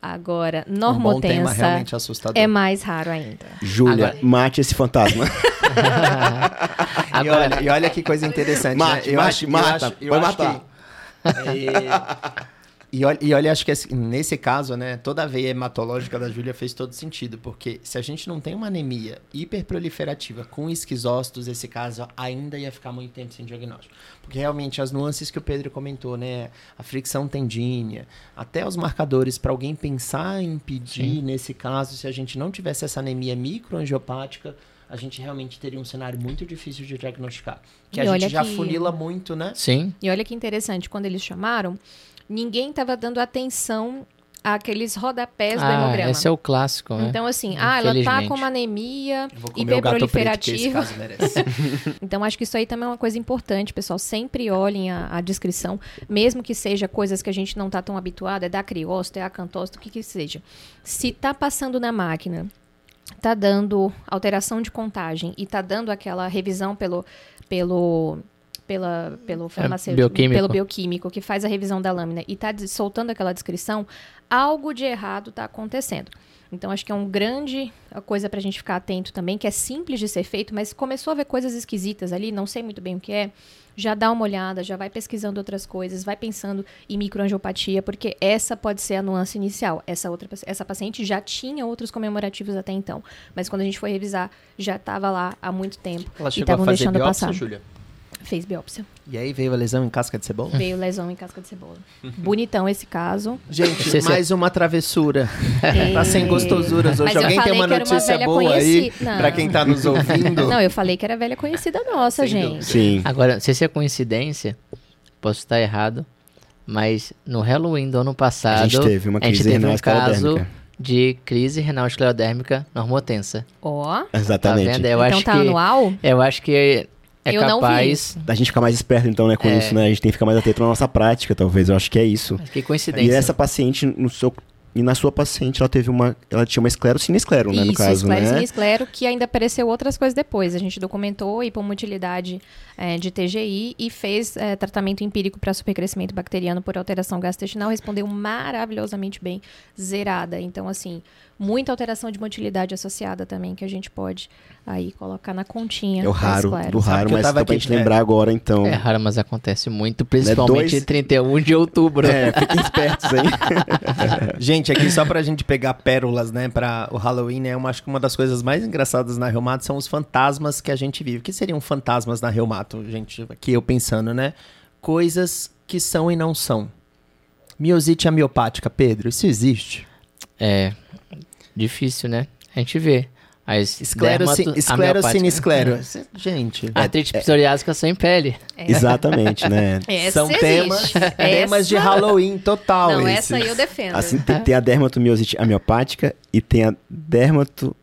Agora, Um bom tema normotensa realmente assustador. é mais raro ainda. Júlia, Agora- mate esse fantasma. [laughs] E olha, e olha que coisa interessante, Mate, né? Eu mate, acho- eu mata, acho- acho matar. que- É, E olha, e olha, acho que esse- nesse caso, né, toda a veia hematológica da Júlia fez todo sentido, porque se a gente não tem uma anemia hiperproliferativa com esquizócitos, esse caso ainda ia ficar muito tempo sem diagnóstico. Porque realmente as nuances que o Pedro comentou, né, a fricção tendínea, até os marcadores para alguém pensar em pedir nesse caso, se a gente não tivesse essa anemia microangiopática, a gente realmente teria um cenário muito difícil de diagnosticar. Que E a gente já que- funila muito, né? Sim. E olha que interessante, quando eles chamaram, ninguém estava dando atenção àqueles rodapés do Ah, hemograma. esse é o clássico, né? Então, assim, ah, ela tá com uma anemia hiperproliferativa. [laughs] Então, acho que isso aí também é uma coisa importante, pessoal. Sempre olhem a, a descrição, mesmo que seja coisas que a gente não tá tão habituado, é da criócito, é acantócito, o que que seja. Se tá passando na máquina, tá dando alteração de contagem e tá dando aquela revisão pelo pelo pela, pelo farmacêutico, bioquímico. pelo bioquímico que faz a revisão da lâmina e tá des- soltando aquela descrição, algo de errado tá acontecendo. Então, acho que é um grande a coisa pra gente ficar atento também, que é simples de ser feito, mas começou a ver coisas esquisitas ali, não sei muito bem o que é, já dá uma olhada, já vai pesquisando outras coisas, vai pensando em microangiopatia, porque essa pode ser a nuance inicial. Essa outra essa paciente já tinha outros comemorativos até então, mas quando a gente foi revisar, já estava lá há muito tempo Ela e chegou a estavam fazer deixando biópsia, passar. Júlia? Fez biópsia. E aí veio a lesão em casca de cebola? Veio lesão em casca de cebola. Bonitão esse caso. Gente, Você- mais uma travessura. Tá sem É. gostosuras hoje. Alguém tem uma uma notícia velha boa aí conhecida. Não. pra quem tá nos ouvindo? Não, eu falei que era velha conhecida nossa, Sem gente. Sim. Agora, não sei se é coincidência, posso estar errado, mas no Halloween do ano passado, A gente teve uma a gente crise teve renal um caso de crise renal esclerodérmica normotensa. Ó, Tá Exatamente. vendo? Eu então acho tá que anual? eu acho que é Eu não vi capaz. A gente fica mais esperto, então, né, com É. isso, né? A gente tem que ficar mais atento na nossa prática, talvez. Eu acho que é isso. Que coincidência. E essa paciente, no seu, e na sua paciente, ela teve uma. Ela tinha uma esclero sinesclero, né? no Isso, caso, esclero né? e esclero, que ainda apareceu outras coisas depois. A gente documentou hipomotilidade eh, de TGI e fez eh, tratamento empírico para supercrescimento bacteriano por alteração gastrointestinal. Respondeu maravilhosamente bem, zerada. Então, assim, muita alteração de motilidade associada também, que a gente pode aí colocar na continha. É o raro, do raro, mas tava pra gente lembrar agora, então. É raro, mas acontece muito, principalmente dois- em 31 de outubro. É, fiquem espertos aí. [laughs] Gente, aqui só pra gente pegar pérolas, né, pra o Halloween, né, eu acho que uma das coisas mais engraçadas na Reumato são os fantasmas que a gente vive. O que seriam fantasmas na Reumato, gente? Aqui eu pensando, né? Coisas que são e não são. Miosite amiopática, Pedro, isso existe? É difícil, né? A gente vê. As Esclerosi- dermato- esclero amiopáticas. sinesclero. Gente, A artrite psoriásica sem pele. Exatamente, né? [laughs] Essa são temas, temas de Halloween total Não, esses. essa aí eu defendo. Assim, tem, tem a dermatomiosite amiopática e tem a dermato...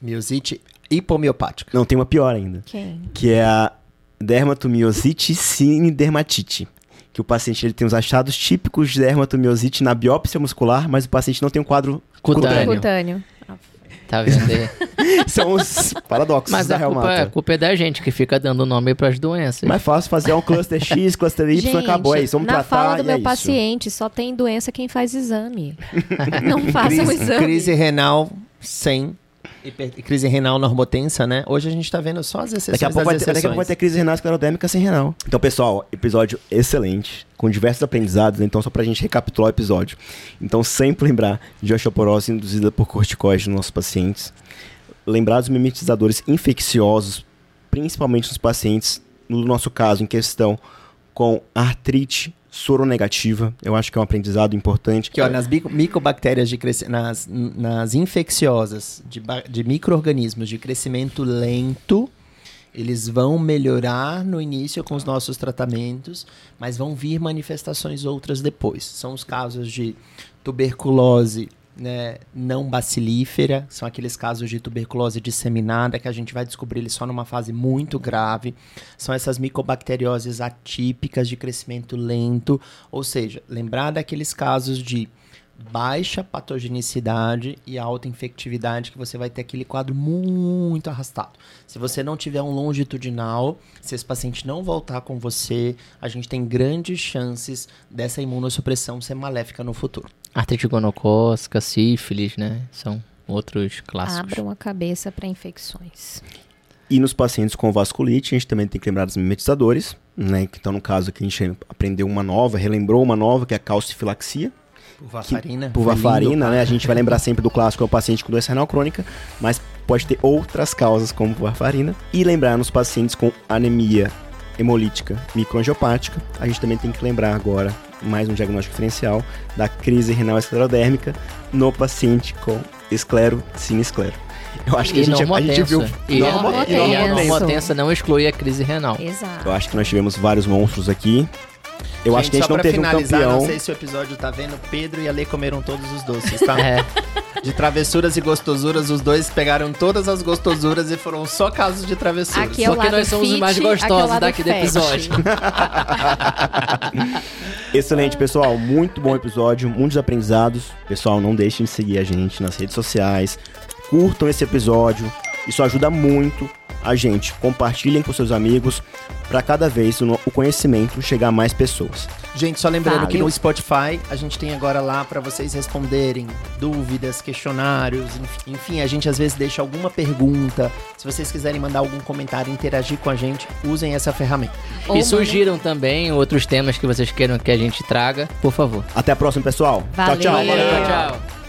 Miosite hipomiopática. Não, tem uma pior ainda. Quem? Que é a dermatomiosite sinidermatite. Que o paciente ele tem os achados típicos de dermatomiosite na biópsia muscular, mas o paciente não tem um quadro Cutâneo. Cutâneo. Tá vendo aí? [laughs] São os paradoxos Mas da a culpa, reumata. a culpa é da gente que fica dando nome pras doenças. Mais fácil fazer um cluster X, [laughs] cluster Y, Gente, acabou, é isso. Vamos na tratar fala do e meu é paciente, só tem doença quem faz exame. Não [laughs] façam Crise, exame. crise renal sem crise renal normotensa, né? Hoje a gente tá vendo só as exceções Daqui a, pouco vai ter, daqui a pouco vai ter crise renal esclerodérmica sem renal. Então, pessoal, episódio excelente, com diversos aprendizados. Então, só pra gente recapitular o episódio. Então, sempre lembrar de osteoporose induzida por corticoide nos nossos pacientes. Lembrar dos mimetizadores infecciosos, principalmente nos pacientes, no nosso caso, em questão com artrite soronegativa. Eu acho que é um aprendizado importante. Que, ó, nas micobactérias de crescimento, nas, nas infecciosas de, de micro-organismos de crescimento lento, eles vão melhorar no início com os nossos tratamentos, mas vão vir manifestações outras depois. São os casos de tuberculose né, não bacilífera, são aqueles casos de tuberculose disseminada que a gente vai descobrir ele só numa fase muito grave. São essas micobacterioses atípicas de crescimento lento, ou seja, lembrar daqueles casos de baixa patogenicidade e alta infectividade que você vai ter aquele quadro muito arrastado. Se você não tiver um longitudinal, se esse paciente não voltar com você, a gente tem grandes chances dessa imunossupressão ser maléfica no futuro. Artrite gonocócica, sífilis, né? São outros clássicos. Abram a cabeça para infecções. E nos pacientes com vasculite, a gente também tem que lembrar dos mimetizadores, né? Que então, no caso aqui, a gente aprendeu uma nova, relembrou uma nova, que é a calcifilaxia. Por varfarina. por foi lindo. varfarina, né? A gente vai lembrar sempre do clássico, é o paciente com doença renal crônica, mas pode ter outras causas como varfarina. E lembrar nos pacientes com anemia hemolítica microangiopática, a gente também tem que lembrar agora mais um diagnóstico diferencial da crise renal esclerodérmica no paciente com esclero sinesclero. Eu acho que E a gente, a gente viu. E, Normo- e, e a normotensa. normotensa não exclui a crise renal. Exato. Eu acho que nós tivemos vários monstros aqui. Eu acho que a gente só não pra teve um finalizar, campeão. não sei se o episódio tá vendo, Pedro e Ale comeram todos os doces, tá? [laughs] É, De travessuras e gostosuras, os dois pegaram todas as gostosuras e foram só casos de travessuras. Aqui é o Porque lado nós somos os fit, mais aqui é o gostosos lado daqui do episódio. [laughs] Excelente, pessoal. Muito bom episódio, muitos aprendizados. Pessoal, não deixem de seguir a gente nas redes sociais. Curtam esse episódio. Isso ajuda muito a gente. Compartilhem com seus amigos para cada vez o conhecimento chegar a mais pessoas. Gente, só lembrando que no Spotify a gente tem agora lá pra vocês responderem dúvidas, questionários, enf- enfim, a gente às vezes deixa alguma pergunta. Se vocês quiserem mandar algum comentário, interagir com a gente, usem essa ferramenta. Ou E surgiram também outros temas que vocês queiram que a gente traga, por favor. Até a próxima, pessoal. Valeu. Tchau, tchau. Valeu, tchau.